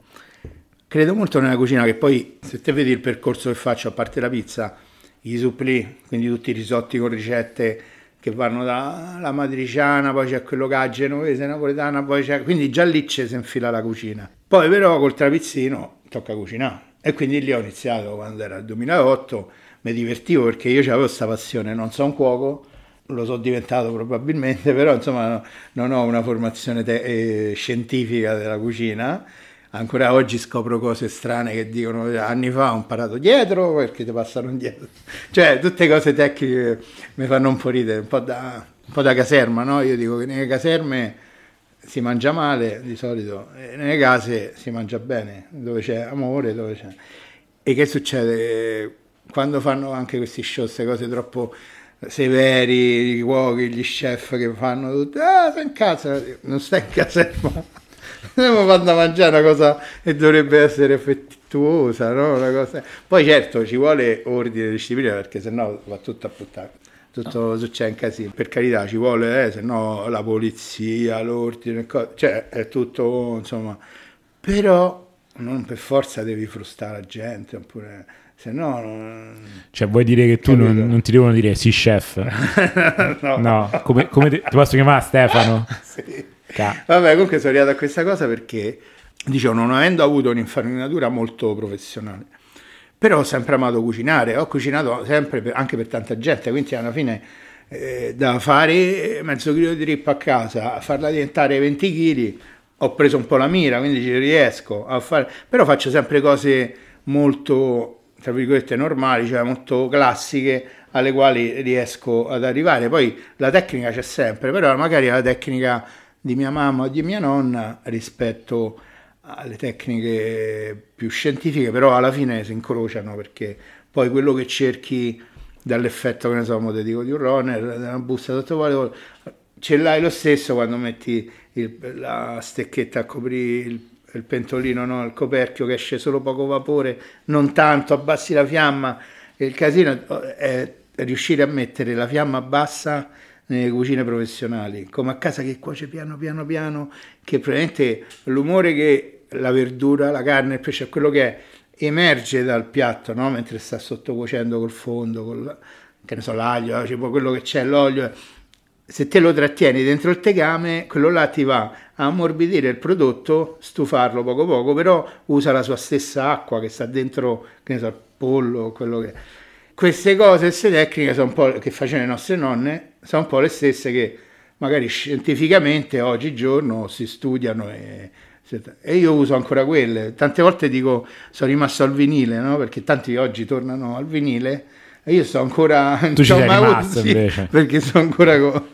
Credo molto nella cucina che poi, se te vedi il percorso che faccio, a parte la pizza, i supplì, quindi tutti i risotti con ricette che vanno dalla matriciana, poi c'è quello che genovese, napoletana, poi c'è... Quindi già lì ci si infila la cucina. Poi però col trapizzino tocca cucinare. E quindi lì ho iniziato quando era il 2008, mi divertivo perché io avevo questa passione, non sono cuoco, lo sono diventato probabilmente, però insomma no- non ho una formazione te- eh, scientifica della cucina. Ancora oggi scopro cose strane che dicono anni fa ho imparato dietro perché ti passano dietro. Cioè, tutte cose tecniche mi fanno un po' ridere, un po' da, un po' da caserma, no? Io dico che nelle caserme si mangia male di solito, e nelle case si mangia bene, dove c'è amore, dove c'è... E che succede? Quando fanno anche questi show, queste cose troppo severi, i cuochi, gli chef che fanno tutto, ah, sei in casa, non stai in caserma. Stiamo facendo mangiare una cosa che dovrebbe essere affettuosa, no? Una cosa... Poi certo ci vuole ordine e disciplina perché sennò va tutto a puttana. Tutto succede in casino. Per carità ci vuole, eh, se no la polizia, l'ordine, co- cioè è tutto, insomma... Però non per forza devi frustare la gente, oppure... Se no... Non... Cioè, vuoi dire che tu non, non ti devono dire sì, chef? no. No, come, come ti, ti posso chiamare Stefano? Sì. Vabbè, comunque sono arrivato a questa cosa perché, dicevo, non avendo avuto un'infarinatura molto professionale, però ho sempre amato cucinare, ho cucinato sempre per- anche per tanta gente, quindi alla fine eh, da fare mezzo chilo di rippa a casa, a farla diventare 20 kg, ho preso un po' la mira, quindi ci riesco a fare, però faccio sempre cose molto, tra virgolette, normali, cioè molto classiche, alle quali riesco ad arrivare. Poi la tecnica c'è sempre, però magari la tecnica di mia mamma o di mia nonna rispetto alle tecniche più scientifiche, però alla fine si incrociano perché poi quello che cerchi dall'effetto, che ne so, te dico di un runner, una busta sottovuoto, ce l'hai lo stesso quando metti il- la stecchetta a coprire il, il pentolino, no? il coperchio che esce solo poco vapore, non tanto, abbassi la fiamma. Il casino è riuscire a mettere la fiamma bassa nelle cucine professionali, come a casa che cuoce piano piano piano, che probabilmente l'umore che la verdura, la carne, il pesce, quello che è, emerge dal piatto, no? mentre sta sottocuocendo col fondo, col, che ne so, l'aglio, cioè, quello che c'è, l'olio. Se te lo trattieni dentro il tegame, quello là ti va a ammorbidire il prodotto, stufarlo poco poco, però usa la sua stessa acqua che sta dentro, che ne so, il pollo, quello che queste cose, queste tecniche sono un po' che facevano le nostre nonne, sono un po' le stesse che magari scientificamente oggigiorno si studiano e, e io uso ancora quelle. Tante volte dico sono rimasto al vinile, no? Perché tanti oggi tornano al vinile e io sto ancora tu ci sei rimasto sì, invece perché sto ancora con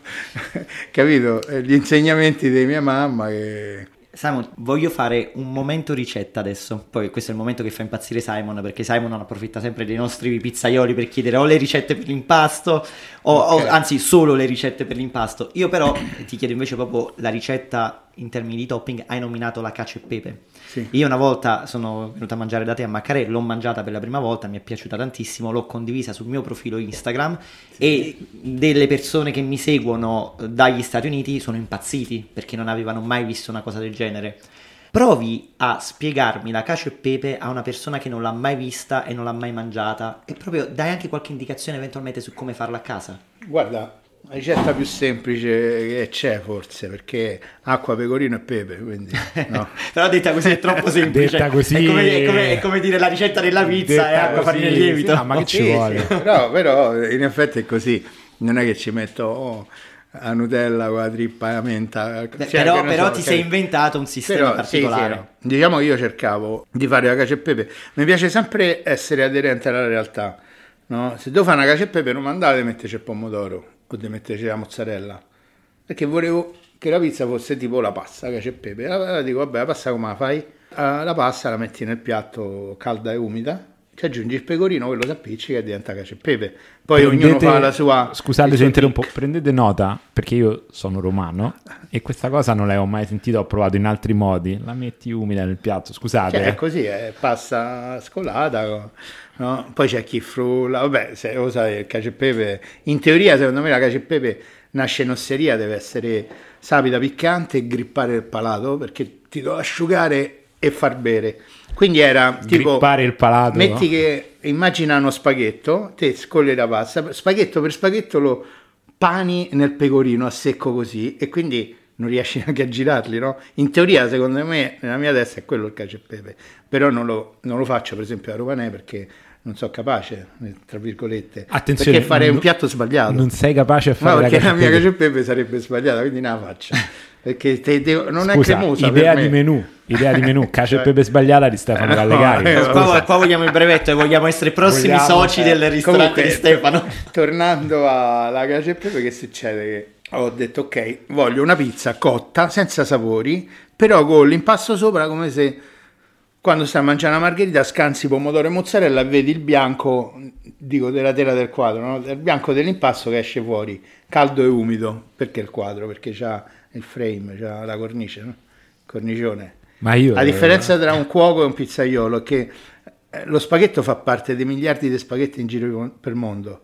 capito gli insegnamenti di mia mamma che Simon, voglio fare un momento ricetta adesso. Poi questo è il momento che fa impazzire Simon, perché Simon non approfitta sempre dei nostri pizzaioli per chiedere o le ricette per l'impasto, o, okay. o anzi solo le ricette per l'impasto. Io però ti chiedo invece proprio la ricetta in termini di topping. Hai nominato la cacio e pepe. Sì. Io una volta sono venuta a mangiare da te a Maccarè, l'ho mangiata per la prima volta, mi è piaciuta tantissimo, l'ho condivisa sul mio profilo Instagram sì. e delle persone che mi seguono dagli Stati Uniti sono impazziti perché non avevano mai visto una cosa del genere. Provi a spiegarmi la cacio e pepe a una persona che non l'ha mai vista e non l'ha mai mangiata e proprio dai anche qualche indicazione eventualmente su come farla a casa. Guarda, la ricetta più semplice che c'è forse perché acqua, pecorino e pepe quindi, no. però detta così è troppo semplice. Detta così. è come, è come, è come dire la ricetta della pizza e acqua, farina e lievito. Sì, ma che ci vuole? Però, però, in effetti è così. Non è che ci metto oh, a Nutella con la trippa la menta cioè, però, però so, ti sei inventato un sistema però, particolare sì, sì, diciamo io cercavo di fare la cacio e pepe. Mi piace sempre essere aderente alla realtà no? se devo fare una cacio e pepe non mandate metterci il pomodoro o di metterci la mozzarella. Perché volevo che la pizza fosse tipo la pasta che c'è pepe. Allora dico vabbè la pasta come la fai? la pasta la metti nel piatto calda e umida ci aggiungi il pecorino, quello si appiccica e diventa cacio e pepe. Poi prendete, ognuno fa la sua. Scusate se interrompo, prendete nota perché io sono romano e questa cosa non l'avevo mai sentita, ho provato in altri modi. La metti umida nel piatto, scusate. Cioè, è così, è pasta scolata. No? Poi c'è chi frulla, vabbè, se lo sai, il cacio e pepe. In teoria, secondo me, la cacio e pepe nasce in osseria, deve essere sapida, piccante e grippare il palato perché ti do asciugare e far bere. Quindi era tipo Grippare il palato. Metti no? che immagina uno spaghetto, te scolli la pasta, spaghetto per spaghetto lo pani nel pecorino a secco così e quindi non riesci neanche a girarli, no? In teoria, secondo me, nella mia testa è quello il cacio e pepe, però non lo, non lo faccio per esempio a Romanè perché non sono capace, tra virgolette. Attenzione, perché fare non, un piatto sbagliato. Non sei capace a fare no, perché la, la mia cacio e pepe sarebbe sbagliata, quindi non la faccio. perché te, te, non Scusa, è cremosa idea di menù idea di menù cacio e pepe sbagliata di Stefano eh, Gallegari no, qua, qua, vogliamo il brevetto e vogliamo essere prossimi vogliamo, soci eh, del ristorante comunque, di Stefano tornando alla cacio e pepe che succede che ho detto ok voglio una pizza cotta senza sapori però con l'impasto sopra come se quando stai mangiando una margherita scansi pomodoro e mozzarella e vedi il bianco dico della tela del quadro no? il bianco dell'impasto che esce fuori caldo e umido perché il quadro perché c'ha il frame, c'ha la cornice, no? cornicione. Ma io, la differenza tra un cuoco e un pizzaiolo è che eh, lo spaghetto fa parte dei miliardi di spaghetti in giro per il mondo.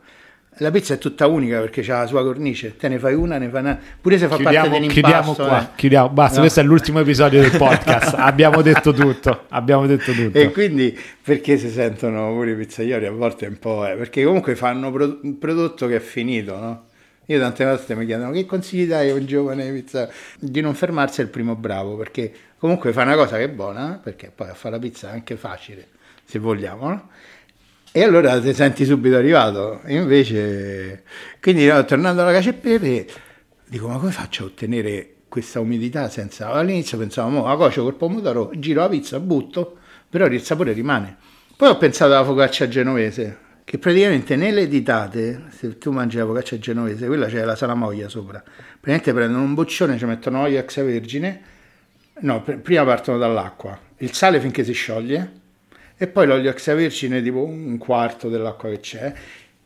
La pizza è tutta unica perché ha la sua cornice, te ne fai una, ne fai una, pure se fa chiudiamo, parte dell'impasto. Chiudiamo qua, eh. chiudiamo, basta, no. questo è l'ultimo episodio del podcast, abbiamo detto tutto, abbiamo detto tutto. E quindi perché si sentono pure i pizzaioli a volte un po', eh, perché comunque fanno un prodotto che è finito, no? Io tante volte mi chiedono che consigli dai a un giovane pizza di non fermarsi al primo bravo, perché comunque fa una cosa che è buona, perché poi a fare la pizza è anche facile, se vogliamo, no? E allora ti senti subito arrivato. Invece, quindi no, tornando alla cacio e pepe, dico, ma come faccio a ottenere questa umidità senza... All'inizio pensavo, la cocio col pomodoro, giro la pizza, butto, però il sapore rimane. Poi ho pensato alla focaccia genovese, che praticamente nelle ditate, se tu mangi la focaccia genovese, quella c'è la salamoia sopra, praticamente prendono un boccione, ci mettono olio extravergine, no, pr- prima partono dall'acqua, il sale finché si scioglie, e poi l'olio extravergine tipo un quarto dell'acqua che c'è,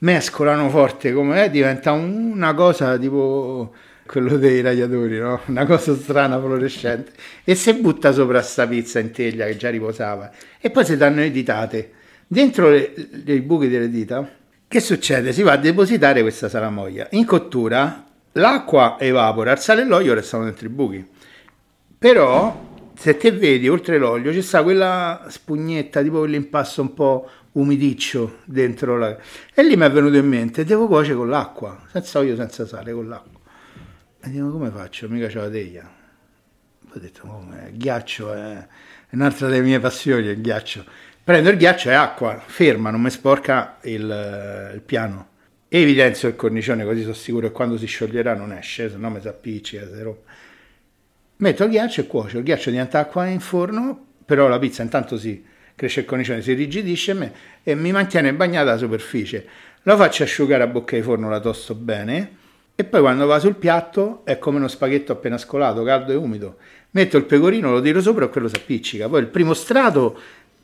mescolano forte come è, diventa una cosa tipo quello dei radiatori, no? una cosa strana fluorescente, e si butta sopra sta pizza in teglia che già riposava, e poi si danno le ditate Dentro i buchi delle dita, che succede? Si va a depositare questa salamoia. In cottura l'acqua evapora, il sale e l'olio restano dentro i buchi. Però, se te vedi, oltre l'olio, c'è sta quella spugnetta, tipo quell'impasto un po' umidiccio dentro la... E lì mi è venuto in mente, devo cuocere con l'acqua, senza olio, senza sale, con l'acqua. E dico, come faccio? Mica c'ho la teglia. Ho detto, come? Il ghiaccio è un'altra delle mie passioni, il ghiaccio Prendo il ghiaccio e acqua, ferma, non mi sporca il, il piano. Evidenzio il cornicione così sono sicuro che quando si scioglierà non esce, se no mi si appiccica, si rompe. Metto il ghiaccio e cuocio, il ghiaccio diventa acqua in forno, però la pizza intanto si cresce il cornicione, si rigidisce e mi mantiene bagnata la superficie. La faccio asciugare a bocca di forno, la tosto bene e poi quando va sul piatto è come uno spaghetto appena scolato, caldo e umido. Metto il pecorino, lo tiro sopra e quello si appiccica. Poi il primo strato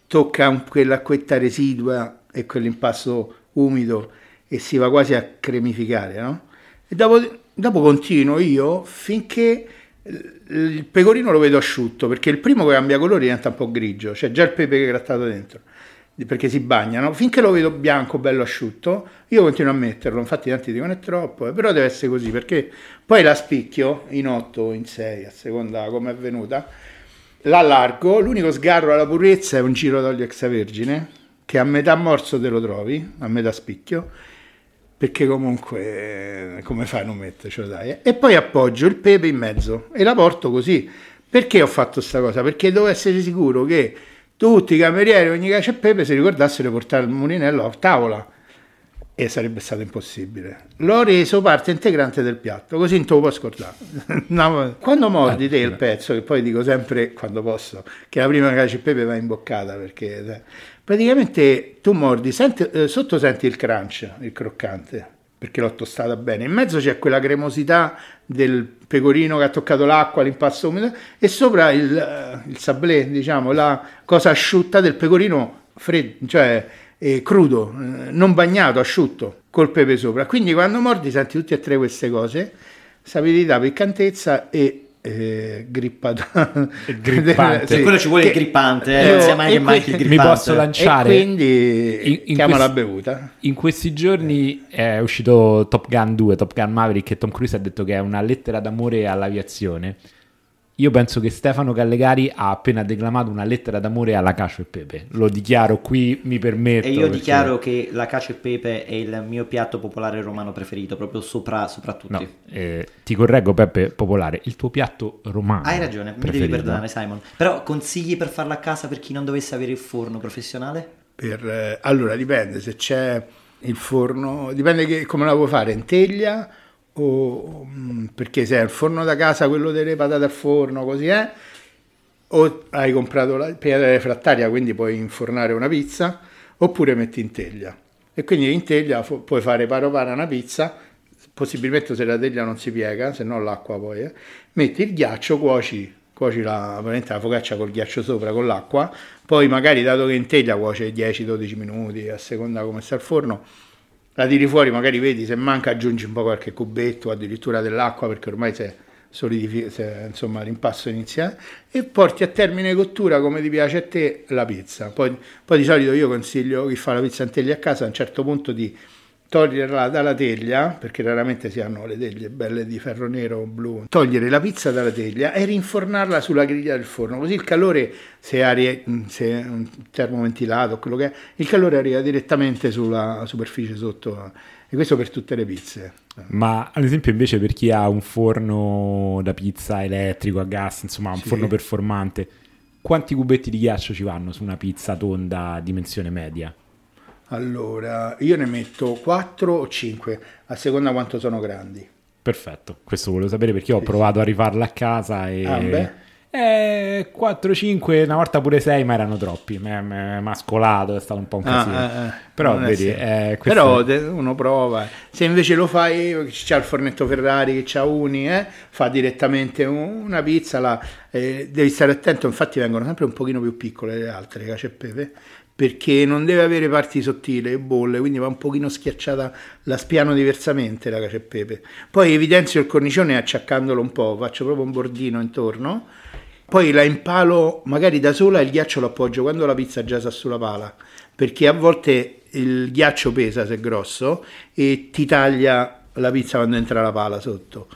tocca quell'acquetta residua e quell'impasto umido e si va quasi a cremificare, no? E dopo, dopo continuo io finché il pecorino lo vedo asciutto, perché il primo che cambia colore diventa un po' grigio, c'è già il pepe che è grattato dentro, perché si bagnano. Finché lo vedo bianco, bello asciutto, io continuo a metterlo, infatti tanti dicono è troppo, eh, però deve essere così, perché poi la spicchio in 8 o in 6, a seconda come è venuta, l'allargo, l'unico sgarro alla purezza è un giro d'olio extravergine, che a metà morso te lo trovi, a metà spicchio, perché comunque come fai a non mettercelo dai e poi appoggio il pepe in mezzo e la porto così. Perché ho fatto questa cosa? perché devo essere sicuro che tutti i camerieri ogni cacio e pepe si ricordassero di portare il mulinello a tavola. E sarebbe stato impossibile. L'ho reso parte integrante del piatto così non te lo puoi scordare. No, quando mordi te il pezzo che poi dico sempre quando posso che la prima cacio e pepe va imboccata perché praticamente tu mordi, senti, eh, sotto senti il crunch, il croccante, perché l'ho tostata bene, in mezzo c'è quella cremosità del pecorino che ha toccato l'acqua, l'impasto umido, e sopra il, eh, il sablé, diciamo, la cosa asciutta del pecorino freddo, cioè eh, crudo, eh, non bagnato, asciutto, col pepe sopra. Quindi quando mordi senti tutte e tre queste cose, sapidità, piccantezza e eh, grippata grippante. Sì. quello ci vuole il grippante eh, non sia mai che manchi il grippante mi posso lanciare? E quindi in, in chiama questi, la bevuta. in questi giorni è uscito Top Gun 2 Top Gun Maverick e Tom Cruise ha detto che è una lettera d'amore all'aviazione io penso che Stefano Gallegari ha appena declamato una lettera d'amore alla cacio e pepe. Lo dichiaro qui, mi permetto. E io perché... dichiaro che la cacio e pepe è il mio piatto popolare romano preferito, proprio sopra, sopra tutti. No, eh, ti correggo Peppe, popolare, il tuo piatto romano. Hai ragione, preferito. mi devi perdonare Simon. Però consigli per farla a casa per chi non dovesse avere il forno professionale? Per, eh, allora dipende, se c'è il forno, dipende che, come la vuoi fare, in teglia o mm, perché se è il forno da casa, quello delle patate al forno, così è, o hai comprato la pietra refrattaria, quindi puoi infornare una pizza, oppure metti in teglia. E quindi in teglia fu- puoi fare paro paro una pizza, possibilmente se la teglia non si piega, se no l'acqua poi, eh. metti il ghiaccio, cuoci, cuoci la, la focaccia col ghiaccio sopra, con l'acqua, poi magari dato che in teglia cuoce 10-12 minuti, a seconda come sta il forno, la tiri fuori, magari vedi se manca aggiungi un po' qualche cubetto, addirittura dell'acqua perché ormai si è solidifica, insomma l'impasto inizia e porti a termine cottura come ti piace a te la pizza. Poi, poi di solito io consiglio chi fa la pizza in teglia a casa a un certo punto di toglierla dalla teglia, perché raramente si hanno le teglie belle di ferro nero o blu, togliere la pizza dalla teglia e rinfornarla sulla griglia del forno, così il calore, se, aria, se è un termoventilato, quello che è, il calore arriva direttamente sulla superficie sotto, e questo per tutte le pizze. Ma ad esempio invece per chi ha un forno da pizza elettrico, a gas, insomma un sì. forno performante, quanti cubetti di ghiaccio ci vanno su una pizza tonda dimensione media? Allora, io ne metto 4 o 5, a seconda quanto sono grandi. Perfetto, questo volevo sapere perché ho sì, provato sì. a rifarla a casa e... Ah, beh. Eh, 4, 5, una volta pure 6, ma erano troppi. Mi ha scolato, è stato un po' un ah, casino. Ah, eh, Però vedi, eh, Però è... uno prova. Se invece lo fai, c'è il fornetto Ferrari che c'ha uni, eh, fa direttamente una pizza, la, eh, devi stare attento, infatti vengono sempre un pochino più piccole le altre, cacio e pepe perché non deve avere parti sottili e bolle, quindi va un pochino schiacciata, la spiano diversamente la cacio e pepe. Poi evidenzio il cornicione acciaccandolo un po', faccio proprio un bordino intorno, poi la impalo magari da sola e il ghiaccio lo appoggio quando la pizza già sta sulla pala, perché a volte il ghiaccio pesa se è grosso e ti taglia la pizza quando entra la pala sotto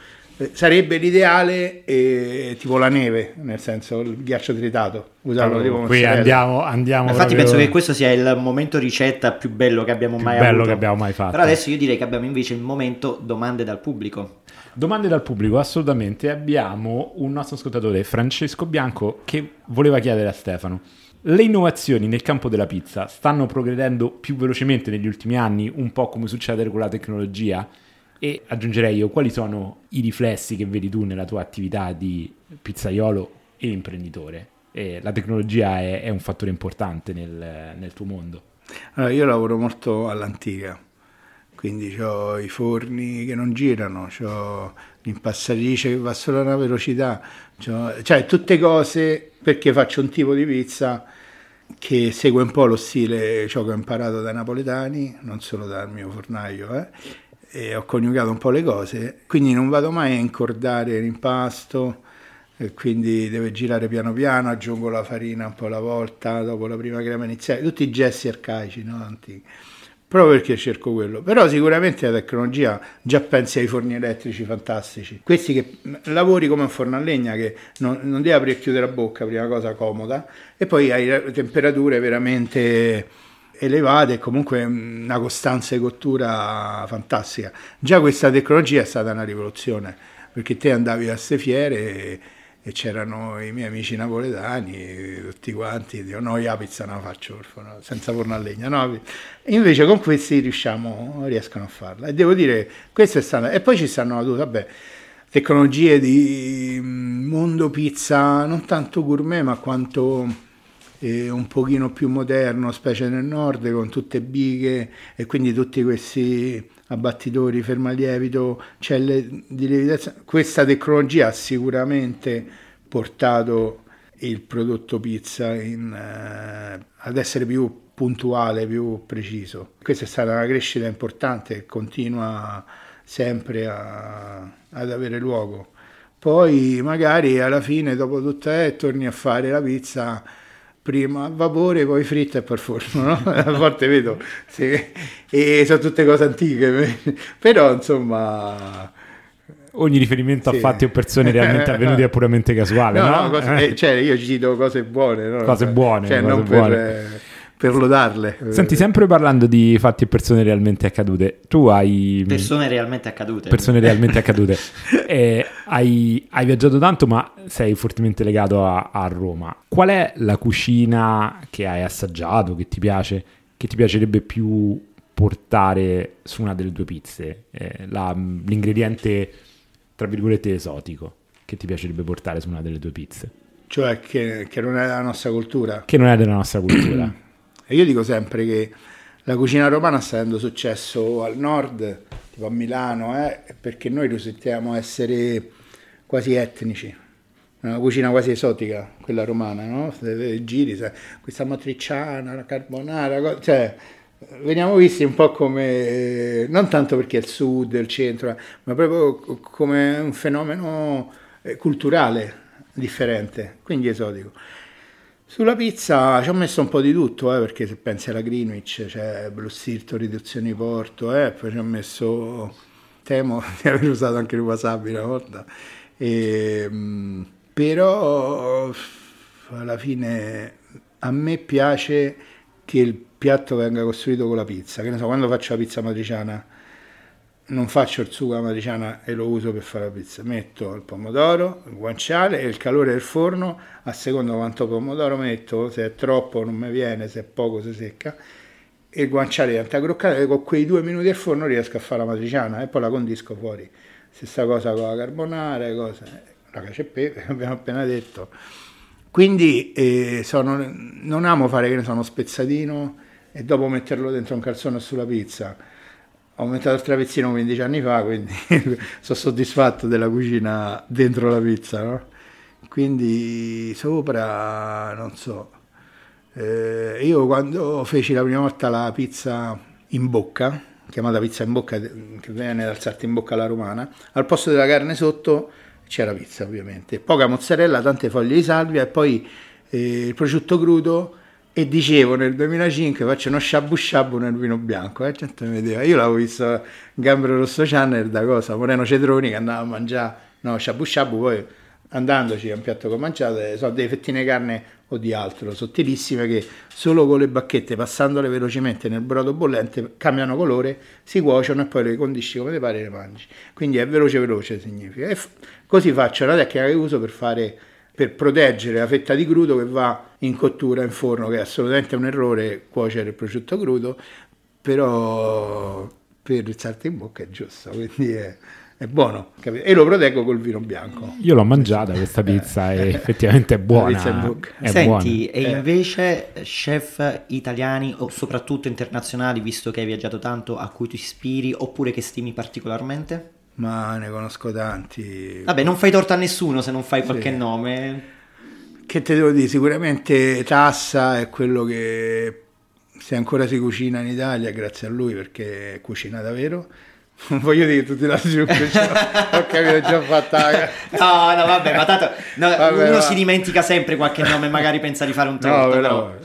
sarebbe l'ideale eh, tipo la neve, nel senso il ghiaccio tritato. Usarlo tipo qui andiamo, andiamo Infatti proprio... penso che questo sia il momento ricetta più bello che abbiamo più mai bello avuto. che abbiamo mai fatto. Però adesso io direi che abbiamo invece il momento domande dal pubblico. Domande dal pubblico, assolutamente. Abbiamo un nostro ascoltatore, Francesco Bianco, che voleva chiedere a Stefano. Le innovazioni nel campo della pizza stanno progredendo più velocemente negli ultimi anni, un po' come succede con la tecnologia? E aggiungerei io, quali sono i riflessi che vedi tu nella tua attività di pizzaiolo e imprenditore? E la tecnologia è, è, un fattore importante nel, nel tuo mondo. Allora, io lavoro molto all'antica, quindi ho i forni che non girano, ho l'impastatrice che va solo a una velocità, cioè tutte cose perché faccio un tipo di pizza che segue un po' lo stile ciò che ho imparato dai napoletani, non solo dal mio fornaio, eh, e ho coniugato un po' le cose, quindi non vado mai a incordare l'impasto, quindi deve girare piano piano, aggiungo la farina un po' alla volta, dopo la prima crema iniziale, tutti i gesti arcaici, no? antichi proprio perché cerco quello. Però sicuramente la tecnologia già pensi ai forni elettrici fantastici. Questi che lavori come un forno a legna che non, non devi aprire e chiudere la bocca, prima cosa comoda, e poi hai temperature veramente elevate e comunque una costanza di cottura fantastica. Già questa tecnologia è stata una rivoluzione, perché te andavi a queste fiere e e c'erano i miei amici napoletani, tutti quanti, dico no, io la pizza non la faccio senza forno a legna, no. Invece con questi riusciamo, riescono a farla. E devo dire, questo è stato... E poi ci stanno vabbè, tecnologie di mm, mondo pizza, non tanto gourmet, ma quanto eh, un pochino più moderno, specie nel nord, con tutte bighe e quindi tutti questi abbattitori, fermalievito, celle di lievitazione. Questa tecnologia ha sicuramente portato il prodotto pizza in, eh, ad essere più puntuale, più preciso. Questa è stata una crescita importante che continua sempre a, ad avere luogo. Poi magari alla fine, dopo tutto, eh, torni a fare la pizza prima a vapore, poi fritta e poi forno, no? a volte vedo, sì, e sono tutte cose antiche, però insomma... Ogni riferimento sì. a fatti o persone realmente avvenuti è puramente casuale, no? no? Cose, eh, cioè io ci cito cose buone, no? Cose buone, cioè, cose non buone. per per lodarle. Senti, sempre parlando di fatti e persone realmente accadute, tu hai... Persone realmente accadute. Persone realmente accadute. eh, hai, hai, viaggiato tanto, ma sei fortemente legato a, a, Roma. Qual è la cucina che hai assaggiato, che ti piace, che ti piacerebbe più portare su una delle tue pizze? Eh, la, l'ingrediente, tra virgolette, esotico che ti piacerebbe portare su una delle tue pizze? Cioè che, che non è della nostra cultura? Che non è della nostra cultura. E io dico sempre che la cucina romana sta avendo successo al nord, tipo a Milano, eh, perché noi risultiamo essere quasi etnici. Una cucina quasi esotica, quella romana, no? Giri, questa matriciana, la carbonara, cioè veniamo visti un po' come, non tanto perché è il sud, il centro, ma proprio come un fenomeno eh, culturale differente, quindi esotico. Sulla pizza ci ho messo un po' di tutto, eh, perché se pensi alla Greenwich c'è Blue Stilton, riduzione di porto, eh, poi ci ho messo, temo di aver usato anche il wasabi una volta, e, ehm, però alla fine a me piace che il piatto venga costruito con la pizza, che ne so, quando faccio la pizza matriciana non faccio il sugo amatriciana e lo uso per fare la pizza. Metto il pomodoro, il guanciale e il calore del forno, a seconda quanto pomodoro metto, se è troppo non mi viene, se è poco si secca. E il guanciale diventa croccante e con quei due minuti al forno riesco a fare la matriciana e poi la condisco fuori. Stessa cosa con la carbonara, cosa, la cacio e pepe, abbiamo appena detto. Quindi eh, sono, non amo fare che ne so, uno spezzatino e dopo metterlo dentro un calzone sulla pizza aumentato il trapezzino 15 anni fa, quindi sono soddisfatto della cucina dentro la pizza, no? Quindi sopra, non so, eh, io quando feci la prima volta la pizza in bocca, chiamata pizza in bocca, che viene dal salto in bocca alla romana, al posto della carne sotto c'era pizza ovviamente, poca mozzarella, tante foglie di salvia e poi eh, il prosciutto crudo e dicevo nel 2005 faccio uno shabu shabu nel vino bianco, eh, gente mi vedeva. Io l'avevo visto Gambero Rosso Channel da cosa, Moreno Cedroni che andava a mangiare, no, shabu shabu, poi andandoci a un piatto che ho mangiato, sono delle fettine carne o di altro, sottilissime che solo con le bacchette, passandole velocemente nel brodo bollente, cambiano colore, si cuociono e poi le condisci come ti pare e le mangi. Quindi è veloce veloce significa. E f- così faccio la tecnica che uso per fare per proteggere la fetta di crudo che va in cottura in forno, che è assolutamente un errore cuocere il prosciutto crudo, però per il salto in bocca è giusto, quindi è, è buono capito? e lo proteggo col vino bianco. Io l'ho mangiata questa pizza e effettivamente è buona. È Senti, buona. e eh. invece chef italiani o soprattutto internazionali, visto che hai viaggiato tanto, a cui ti ispiri oppure che stimi particolarmente? Ma ne conosco tanti. Vabbè, non fai torta a nessuno se non fai qualche sì. nome. Che te devo dire? Sicuramente Tassa è quello che se ancora si cucina in Italia, grazie a lui perché cucina davvero. Non voglio dire tutti la zucca, cioè, ho capito, già fatta. no, no, vabbè, ma tanto no, vabbè, uno va. si dimentica sempre qualche nome, magari pensa di fare un torto, no, però... però...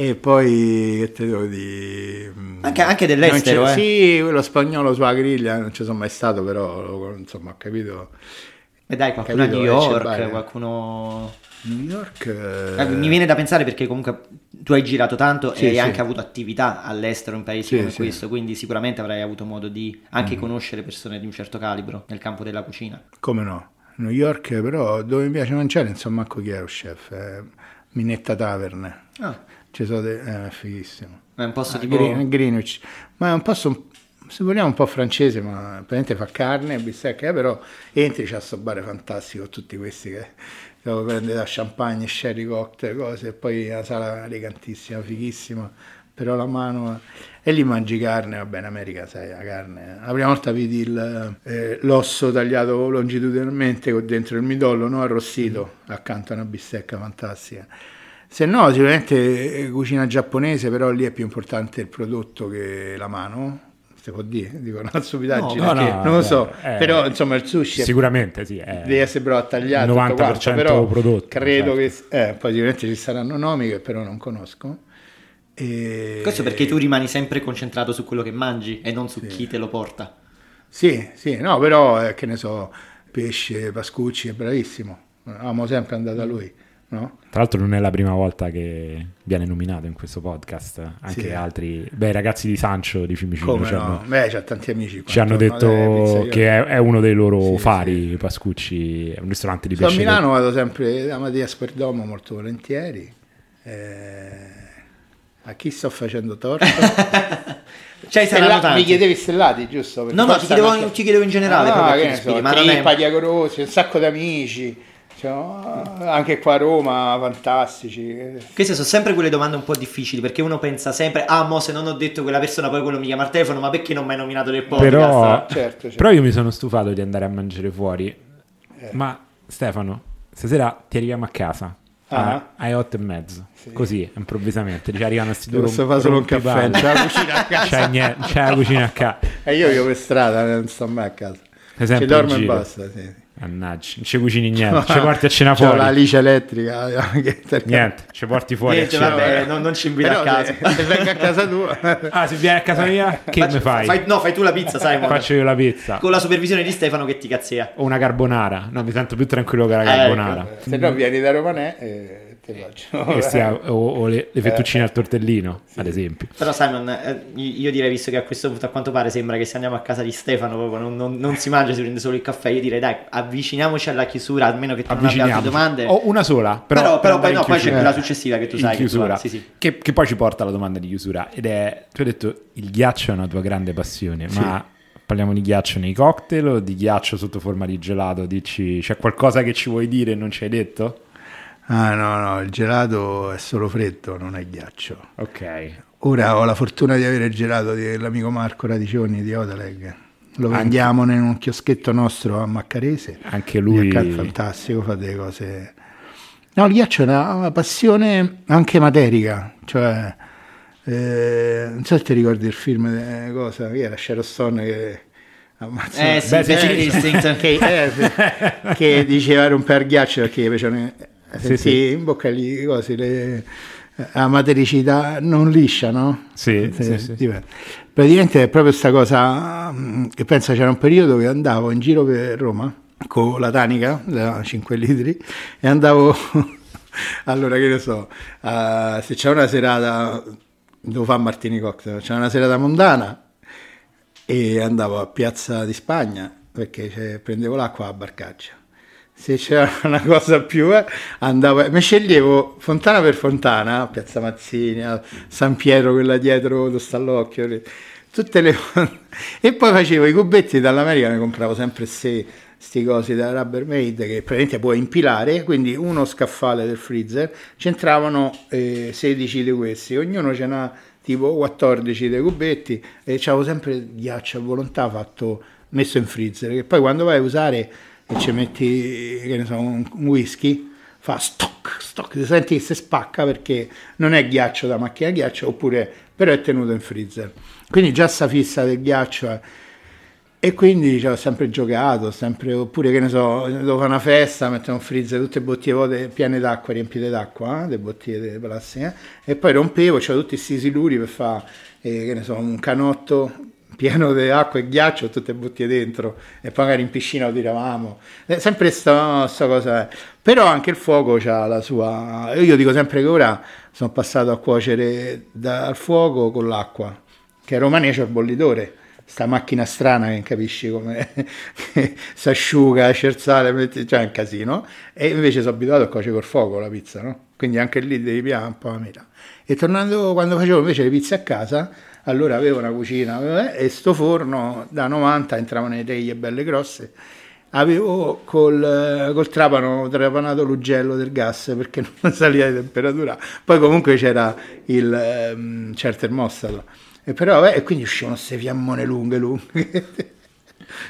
E poi che te devo dire? Anche, anche dell'estero, eh. Sì, quello spagnolo sulla griglia, non ci sono mai stato, però insomma ho capito. E dai, qualcuno a New York, qualcuno New York. Eh... Mi viene da pensare perché comunque tu hai girato tanto sì, e hai sì. anche avuto attività all'estero in paesi sì, come questo, quindi sicuramente avrai avuto modo di anche mm. conoscere persone di un certo calibro nel campo della cucina. Come no? New York, però, dove mi piace mangiare, insomma, manco chi è lo chef, è Minetta Tavern. Ah. Ci sono de- è eh, fighissimo. È un posto ah, tipo Green, Greenwich, ma è un posto se vogliamo un po' francese, ma praticamente fa carne, bistecca, eh, però entri c'è sto bar fantastico, tutti questi che devo prendere da champagne, sherry cocktail, cose, e poi una sala elegantissima, fighissima, però la mano... E lì mangi carne, va bene, America sai, la carne. La prima volta vidi il, eh, l'osso tagliato longitudinalmente con dentro il midollo, no? arrostito, accanto a una bistecca fantastica. Se no, sicuramente eh, cucina giapponese, però lì è più importante il prodotto che la mano si può dire, dico una stupidaggine, no, no, no, non lo so, eh, però insomma il sushi sicuramente sì, è deve essere a tagliare 90% quanto, però prodotto, credo certo. che eh, poi sicuramente ci saranno nomi che però non conosco. E... Questo perché tu rimani sempre concentrato su quello che mangi e non su sì. chi te lo porta. Sì, sì, no, però eh, che ne so, pesce, Pascucci è bravissimo, amo sempre andare da lui. No? Tra l'altro non è la prima volta che viene nominato in questo podcast, anche sì. altri, beh ragazzi di Sancio di Fiumicino Come no? beh c'ha tanti amici ci hanno detto che è, è, uno dei loro sì, fari, sì. Pascucci, è un ristorante di pesce. A Milano vado sempre da Mattia Sperdomo molto volentieri, eh, a chi sto facendo torto? Cioè, Stella- mi chiedevi stellati, giusto? no, no, ti chiedevo, anche... ti chiedevo, in generale. Ah, no, che ne so, ma Trippa, è... Diagorosi, un sacco di amici. Cioè, anche qua a Roma, fantastici. Queste sono sempre quelle domande un po' difficili perché uno pensa sempre, ah, mo se non ho detto quella persona, poi quello mi chiama al telefono, ma perché non mi hai nominato nel podcast? Però, certo, certo. però io mi sono stufato di andare a mangiare fuori. Eh. Ma Stefano, stasera ti arriviamo a casa. Ah. alle otto e mezzo sì. così improvvisamente ci arrivano questi due posso fare solo un caffè c'è la cucina a casa c'è, niente, c'è la cucina a casa e io vivo per strada non sto mai a casa ci dormo e basta sì. Mannaggia, non ci cucini niente, ci porti a cena fuori. C'ho la lice elettrica. niente, ci porti fuori. Niente, vabbè, non, non, ci invita a casa. Se, vengo a casa tua. ah, se vieni a casa mia, che Faccio, mi fai? fai? No, fai tu la pizza, sai. Faccio io la pizza. Con la supervisione di Stefano che ti cazzia. O una carbonara. No, mi sento più tranquillo che la eh, carbonara. Ecco. Se no vieni da Romanè e Stia, o, o, le, le fettuccine eh, al tortellino, sì. ad esempio. Però Simon, eh, io direi, visto che a questo punto a quanto pare sembra che se andiamo a casa di Stefano non, non, non si mangia, si prende solo il caffè, io direi dai, avviciniamoci alla chiusura, almeno che tu non abbia altre domande. O una sola, però, però, però poi, no, poi c'è quella successiva che tu sai. Chiusura. Che, tu, sì, sì. Che, che, poi ci porta alla domanda di chiusura. Ed è, tu hai detto, il ghiaccio è una tua grande passione, sì. ma parliamo di ghiaccio nei cocktail o di ghiaccio sotto forma di gelato? Dici, c'è qualcosa che ci vuoi dire e non ci hai detto? Ah no, no, il gelato è solo freddo, non è ghiaccio. Ok. Ora ho la fortuna di avere il gelato dell'amico Marco Radicioni di Odaleg. Lo Anche... vendiamo in un chioschetto nostro a Maccarese. Anche lui. È fantastico, fa delle cose... No, il ghiaccio è una, una passione anche materica, cioè... Eh, non so se ti ricordi il film, eh, cosa, che era Sharon Stone che ammazza eh, sì, Beh, che, eh, che, diceva romper ghiaccio perché facevano sì, sì. in bocca gli cose, le, la matericità non liscia, no? Sì, sì, sì, Praticamente è proprio questa cosa mm, che pensa c'era un periodo che andavo in giro per Roma con la tanica da 5 litri e andavo allora che ne so uh, se c'è una serata devo fare Martini Cocktail c'è una serata mondana e andavo a Piazza di Spagna perché prendevo l'acqua a Barcaccia se c'era una cosa più, eh, andavo, mi sceglievo fontana per fontana, Piazza Mazzini, San Pietro, quella dietro lo stallocchio, tutte le e poi facevo i cubetti dall'America, ne compravo sempre se sti cosi da Rubbermaid che praticamente puoi impilare, quindi uno scaffale del freezer, c'entravano eh, 16 di questi, ognuno ce n'ha tipo 14 dei cubetti e c'avevo sempre ghiaccio a volontà fatto messo in freezer, che poi quando vai a usare e ci metti che ne so, un, whisky, fa stock, stock, ti senti che si spacca perché non è ghiaccio da macchina ghiaccio, oppure però è tenuto in freezer. Quindi già sta fissa del ghiaccio. Eh. E quindi ci ho sempre giocato, sempre, oppure che ne so, fare una festa, metto in freezer tutte le bottiglie piene d'acqua, riempite d'acqua, eh, le bottiglie plastiche, eh, e poi rompevo, c'avevo tutti questi siluri per fare, eh, che ne so, un canotto pieno di acqua e ghiaccio, tutte bottiglie dentro, e poi magari in piscina lo tiravamo. È sempre questa cosa. Eh. Però anche il fuoco ha la sua... Io dico sempre che ora sono passato a cuocere dal fuoco con l'acqua, che a Romania c'è il bollitore sta macchina strana che capisci come si asciuga, cerzale, cioè è un casino, e invece sono abituato a cuocere col fuoco la pizza, no? Quindi anche lì devi piare un po' la meta. E tornando quando facevo invece le pizze a casa, allora avevo una cucina eh, e sto forno da 90 entravano le teglie belle grosse avevo col, col trapano trapanato l'ugello del gas perché non saliva di temperatura poi comunque c'era il, um, c'era il termostato e però eh, e quindi uscivano queste fiammone lunghe lunghe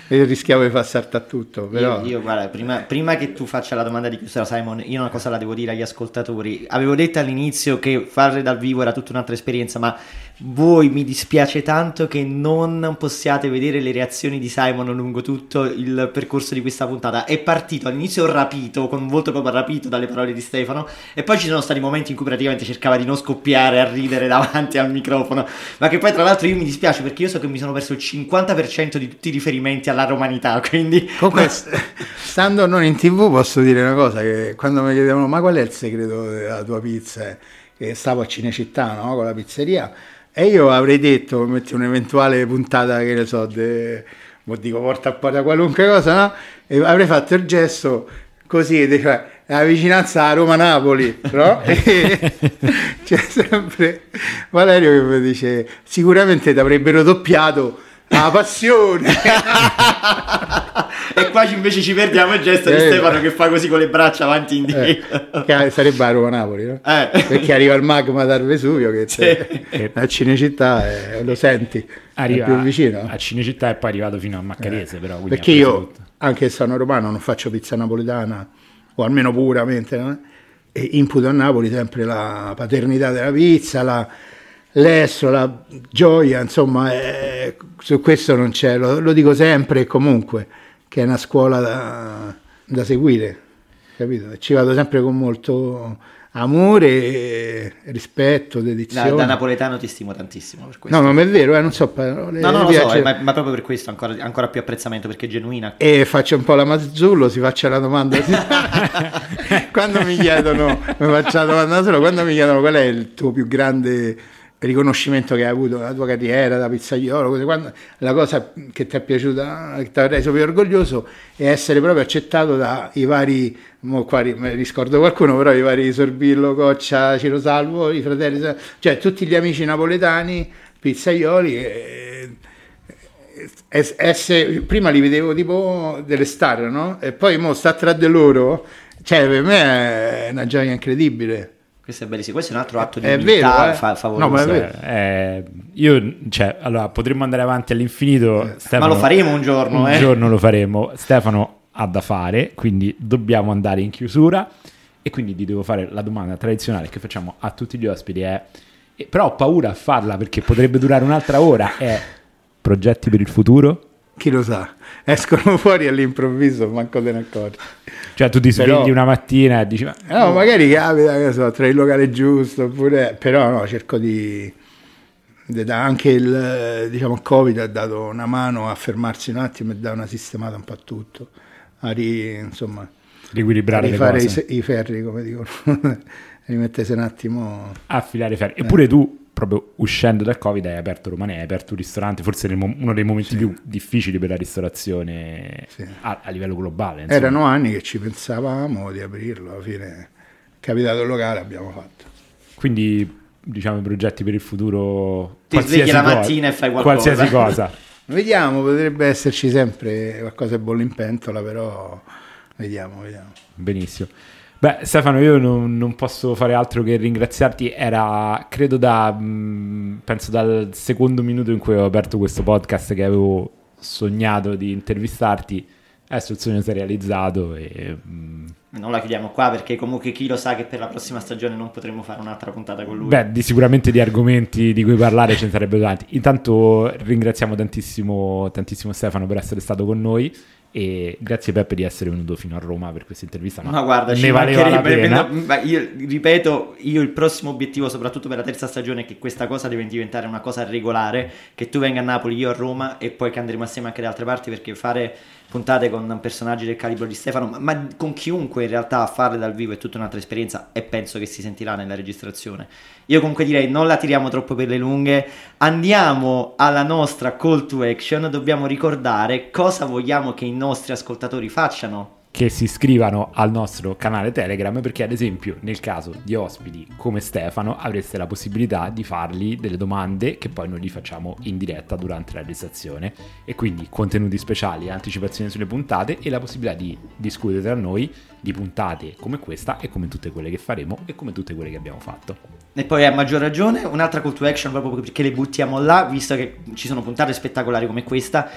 e rischiavo di far saltare tutto. Però... Io, io guarda, prima, prima, che tu faccia la domanda di chiusura, Simon, io una cosa la devo dire agli ascoltatori. Avevo detto all'inizio che fare dal vivo era tutta un'altra esperienza, ma voi mi dispiace tanto che non possiate vedere le reazioni di Simon lungo tutto il percorso di questa puntata. È partito all'inizio rapito, con un volto proprio rapito dalle parole di Stefano, e poi ci sono stati momenti in cui praticamente cercava di non scoppiare a ridere davanti al microfono. Ma che poi, tra l'altro, io mi dispiace perché io so che mi sono perso il 50% di tutti i riferimenti alla romanità. Quindi, comunque, stando non in tv, posso dire una cosa: che quando mi chiedevano, ma qual è il segreto della tua pizza? Che stavo a Cinecittà no? con la pizzeria e io avrei detto, metti un'eventuale puntata, che ne so, de, dico porta a porta qualunque cosa, no? E avrei fatto il gesto così, cioè, la vicinanza a Roma-Napoli, no? e c'è sempre Valerio che mi dice, sicuramente ti avrebbero doppiato la passione. e qua invece ci perdiamo il gesto eh, di Stefano che fa così con le braccia avanti e indietro. Eh, sarebbe a Roma-Napoli, no? Eh. Perché arriva il magma dal Vesuvio che sì. a Cinecittà eh, lo senti, arriva più vicino. A Cinecittà e poi è arrivato fino a Maccarese, però. Perché io, tutto. anche se sono romano, non faccio pizza napoletana, o almeno puramente, no? e imputo a Napoli sempre la paternità della pizza, la l'estro, la gioia, insomma, eh, su questo non c'è, lo, lo, dico sempre e comunque, che è una scuola da, da seguire, capito? Ci vado sempre con molto amore, rispetto, dedizione. Da, da, napoletano ti stimo tantissimo per questo. No, non è vero, eh, non so parole. No, no, lo so, eh, ma, ma, proprio per questo ancora, ancora, più apprezzamento perché è genuina. E faccio un po' la Mazzullo, si faccia la domanda. quando mi chiedono, mi faccio la domanda solo, quando mi chiedono qual è il tuo più grande riconoscimento che hai avuto nella tua carriera da pizzaiolo, quando, la cosa che ti è piaciuta, che ti ha reso più orgoglioso è essere proprio accettato dai vari, mo qua riscordo qualcuno, però i vari Sorbillo, Coccia, Ciro Salvo, i fratelli, cioè tutti gli amici napoletani, pizzaioli, e, e, essere, prima li vedevo tipo delle star, no? E poi mo sta tra di loro, cioè per me è una gioia incredibile. Questo è bellissimo, questo è un altro atto di è umiltà vero, eh? fa- favoloso. No, ma è vero. Eh, io, cioè, allora, potremmo andare avanti all'infinito. Stefano, ma lo faremo un giorno, Un eh? giorno lo faremo. Stefano ha da fare, quindi dobbiamo andare in chiusura. E quindi ti devo fare la domanda tradizionale che facciamo a tutti gli ospiti. È, però ho paura a farla perché potrebbe durare un'altra ora. È progetti per il futuro? Chi lo sa, escono fuori all'improvviso, manco te ne accorgi. Cioè tu ti svegli però, una mattina e dici... Ma, no, oh. magari capita, che so, tra il locale giusto, oppure... Però no, cerco di... anche il diciamo, Covid ha dato una mano a fermarsi un attimo e dare una sistemata un po' a tutto, a ri, insomma... Riequilibrare a rifare i, i, ferri, come dicono, rimettersi un attimo... Affilare i ferri. Eppure eh. tu proprio uscendo dal Covid hai aperto Romane, hai aperto un ristorante, forse mo- uno dei momenti Sì. più difficili per la ristorazione Sì. a, a livello globale. insomma. Erano anni che ci pensavamo di aprirlo, alla fine è capitato il locale, abbiamo fatto. Quindi diciamo i progetti per il futuro... Ti qualsiasi svegli la cosa- mattina e fai qualcosa. Qualsiasi cosa. Vediamo, potrebbe esserci sempre qualcosa che bolle in pentola, però vediamo, vediamo. Benissimo. Beh, Stefano, io non, non posso fare altro che ringraziarti. Era, credo, da mh, penso dal secondo minuto in cui ho aperto questo podcast che avevo sognato di intervistarti. Adesso il sogno si è realizzato e mh, Non la chiudiamo qua perché comunque chi lo sa che per la prossima stagione non potremo fare un'altra puntata con lui. Beh, di sicuramente di argomenti di cui parlare ce ne sarebbero tanti. Intanto ringraziamo tantissimo, tantissimo Stefano per essere stato con noi e grazie Peppe di essere venuto fino a Roma per questa intervista. Ma guarda, ci ne valeva la pena. ma io ripeto, io il prossimo obiettivo, soprattutto per la terza stagione, è che questa cosa deve diventare una cosa regolare, che tu venga a Napoli, io a Roma e poi che andremo assieme anche da altre parti perché fare puntate con personaggi del calibro di Stefano, ma, ma con chiunque in realtà farle dal vivo è tutta un'altra esperienza e penso che si sentirà nella registrazione. Io comunque direi non la tiriamo troppo per le lunghe, andiamo alla nostra call to action, dobbiamo ricordare cosa vogliamo che i nostri ascoltatori facciano. Che si iscrivano al nostro canale Telegram perché ad esempio nel caso di ospiti come Stefano avreste la possibilità di fargli delle domande che poi noi gli facciamo in diretta durante la registrazione e quindi contenuti speciali, anticipazioni sulle puntate e la possibilità di discutere tra noi di puntate come questa e come tutte quelle che faremo e come tutte quelle che abbiamo fatto. E poi a maggior ragione un'altra call to action proprio perché le buttiamo là, visto che ci sono puntate spettacolari come questa,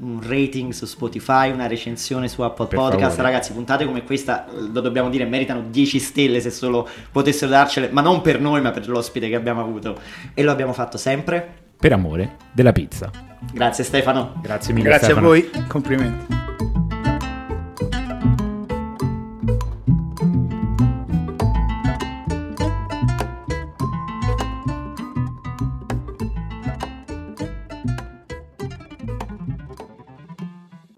un rating su Spotify, una recensione su Apple Per Podcast, favore. ragazzi, puntate come questa, lo dobbiamo dire, meritano 10 stelle se solo potessero darcele, ma non per noi, ma per l'ospite che abbiamo avuto. E lo abbiamo fatto sempre. Per amore della pizza. Grazie Stefano. Grazie mille Grazie a Stefano. voi, complimenti.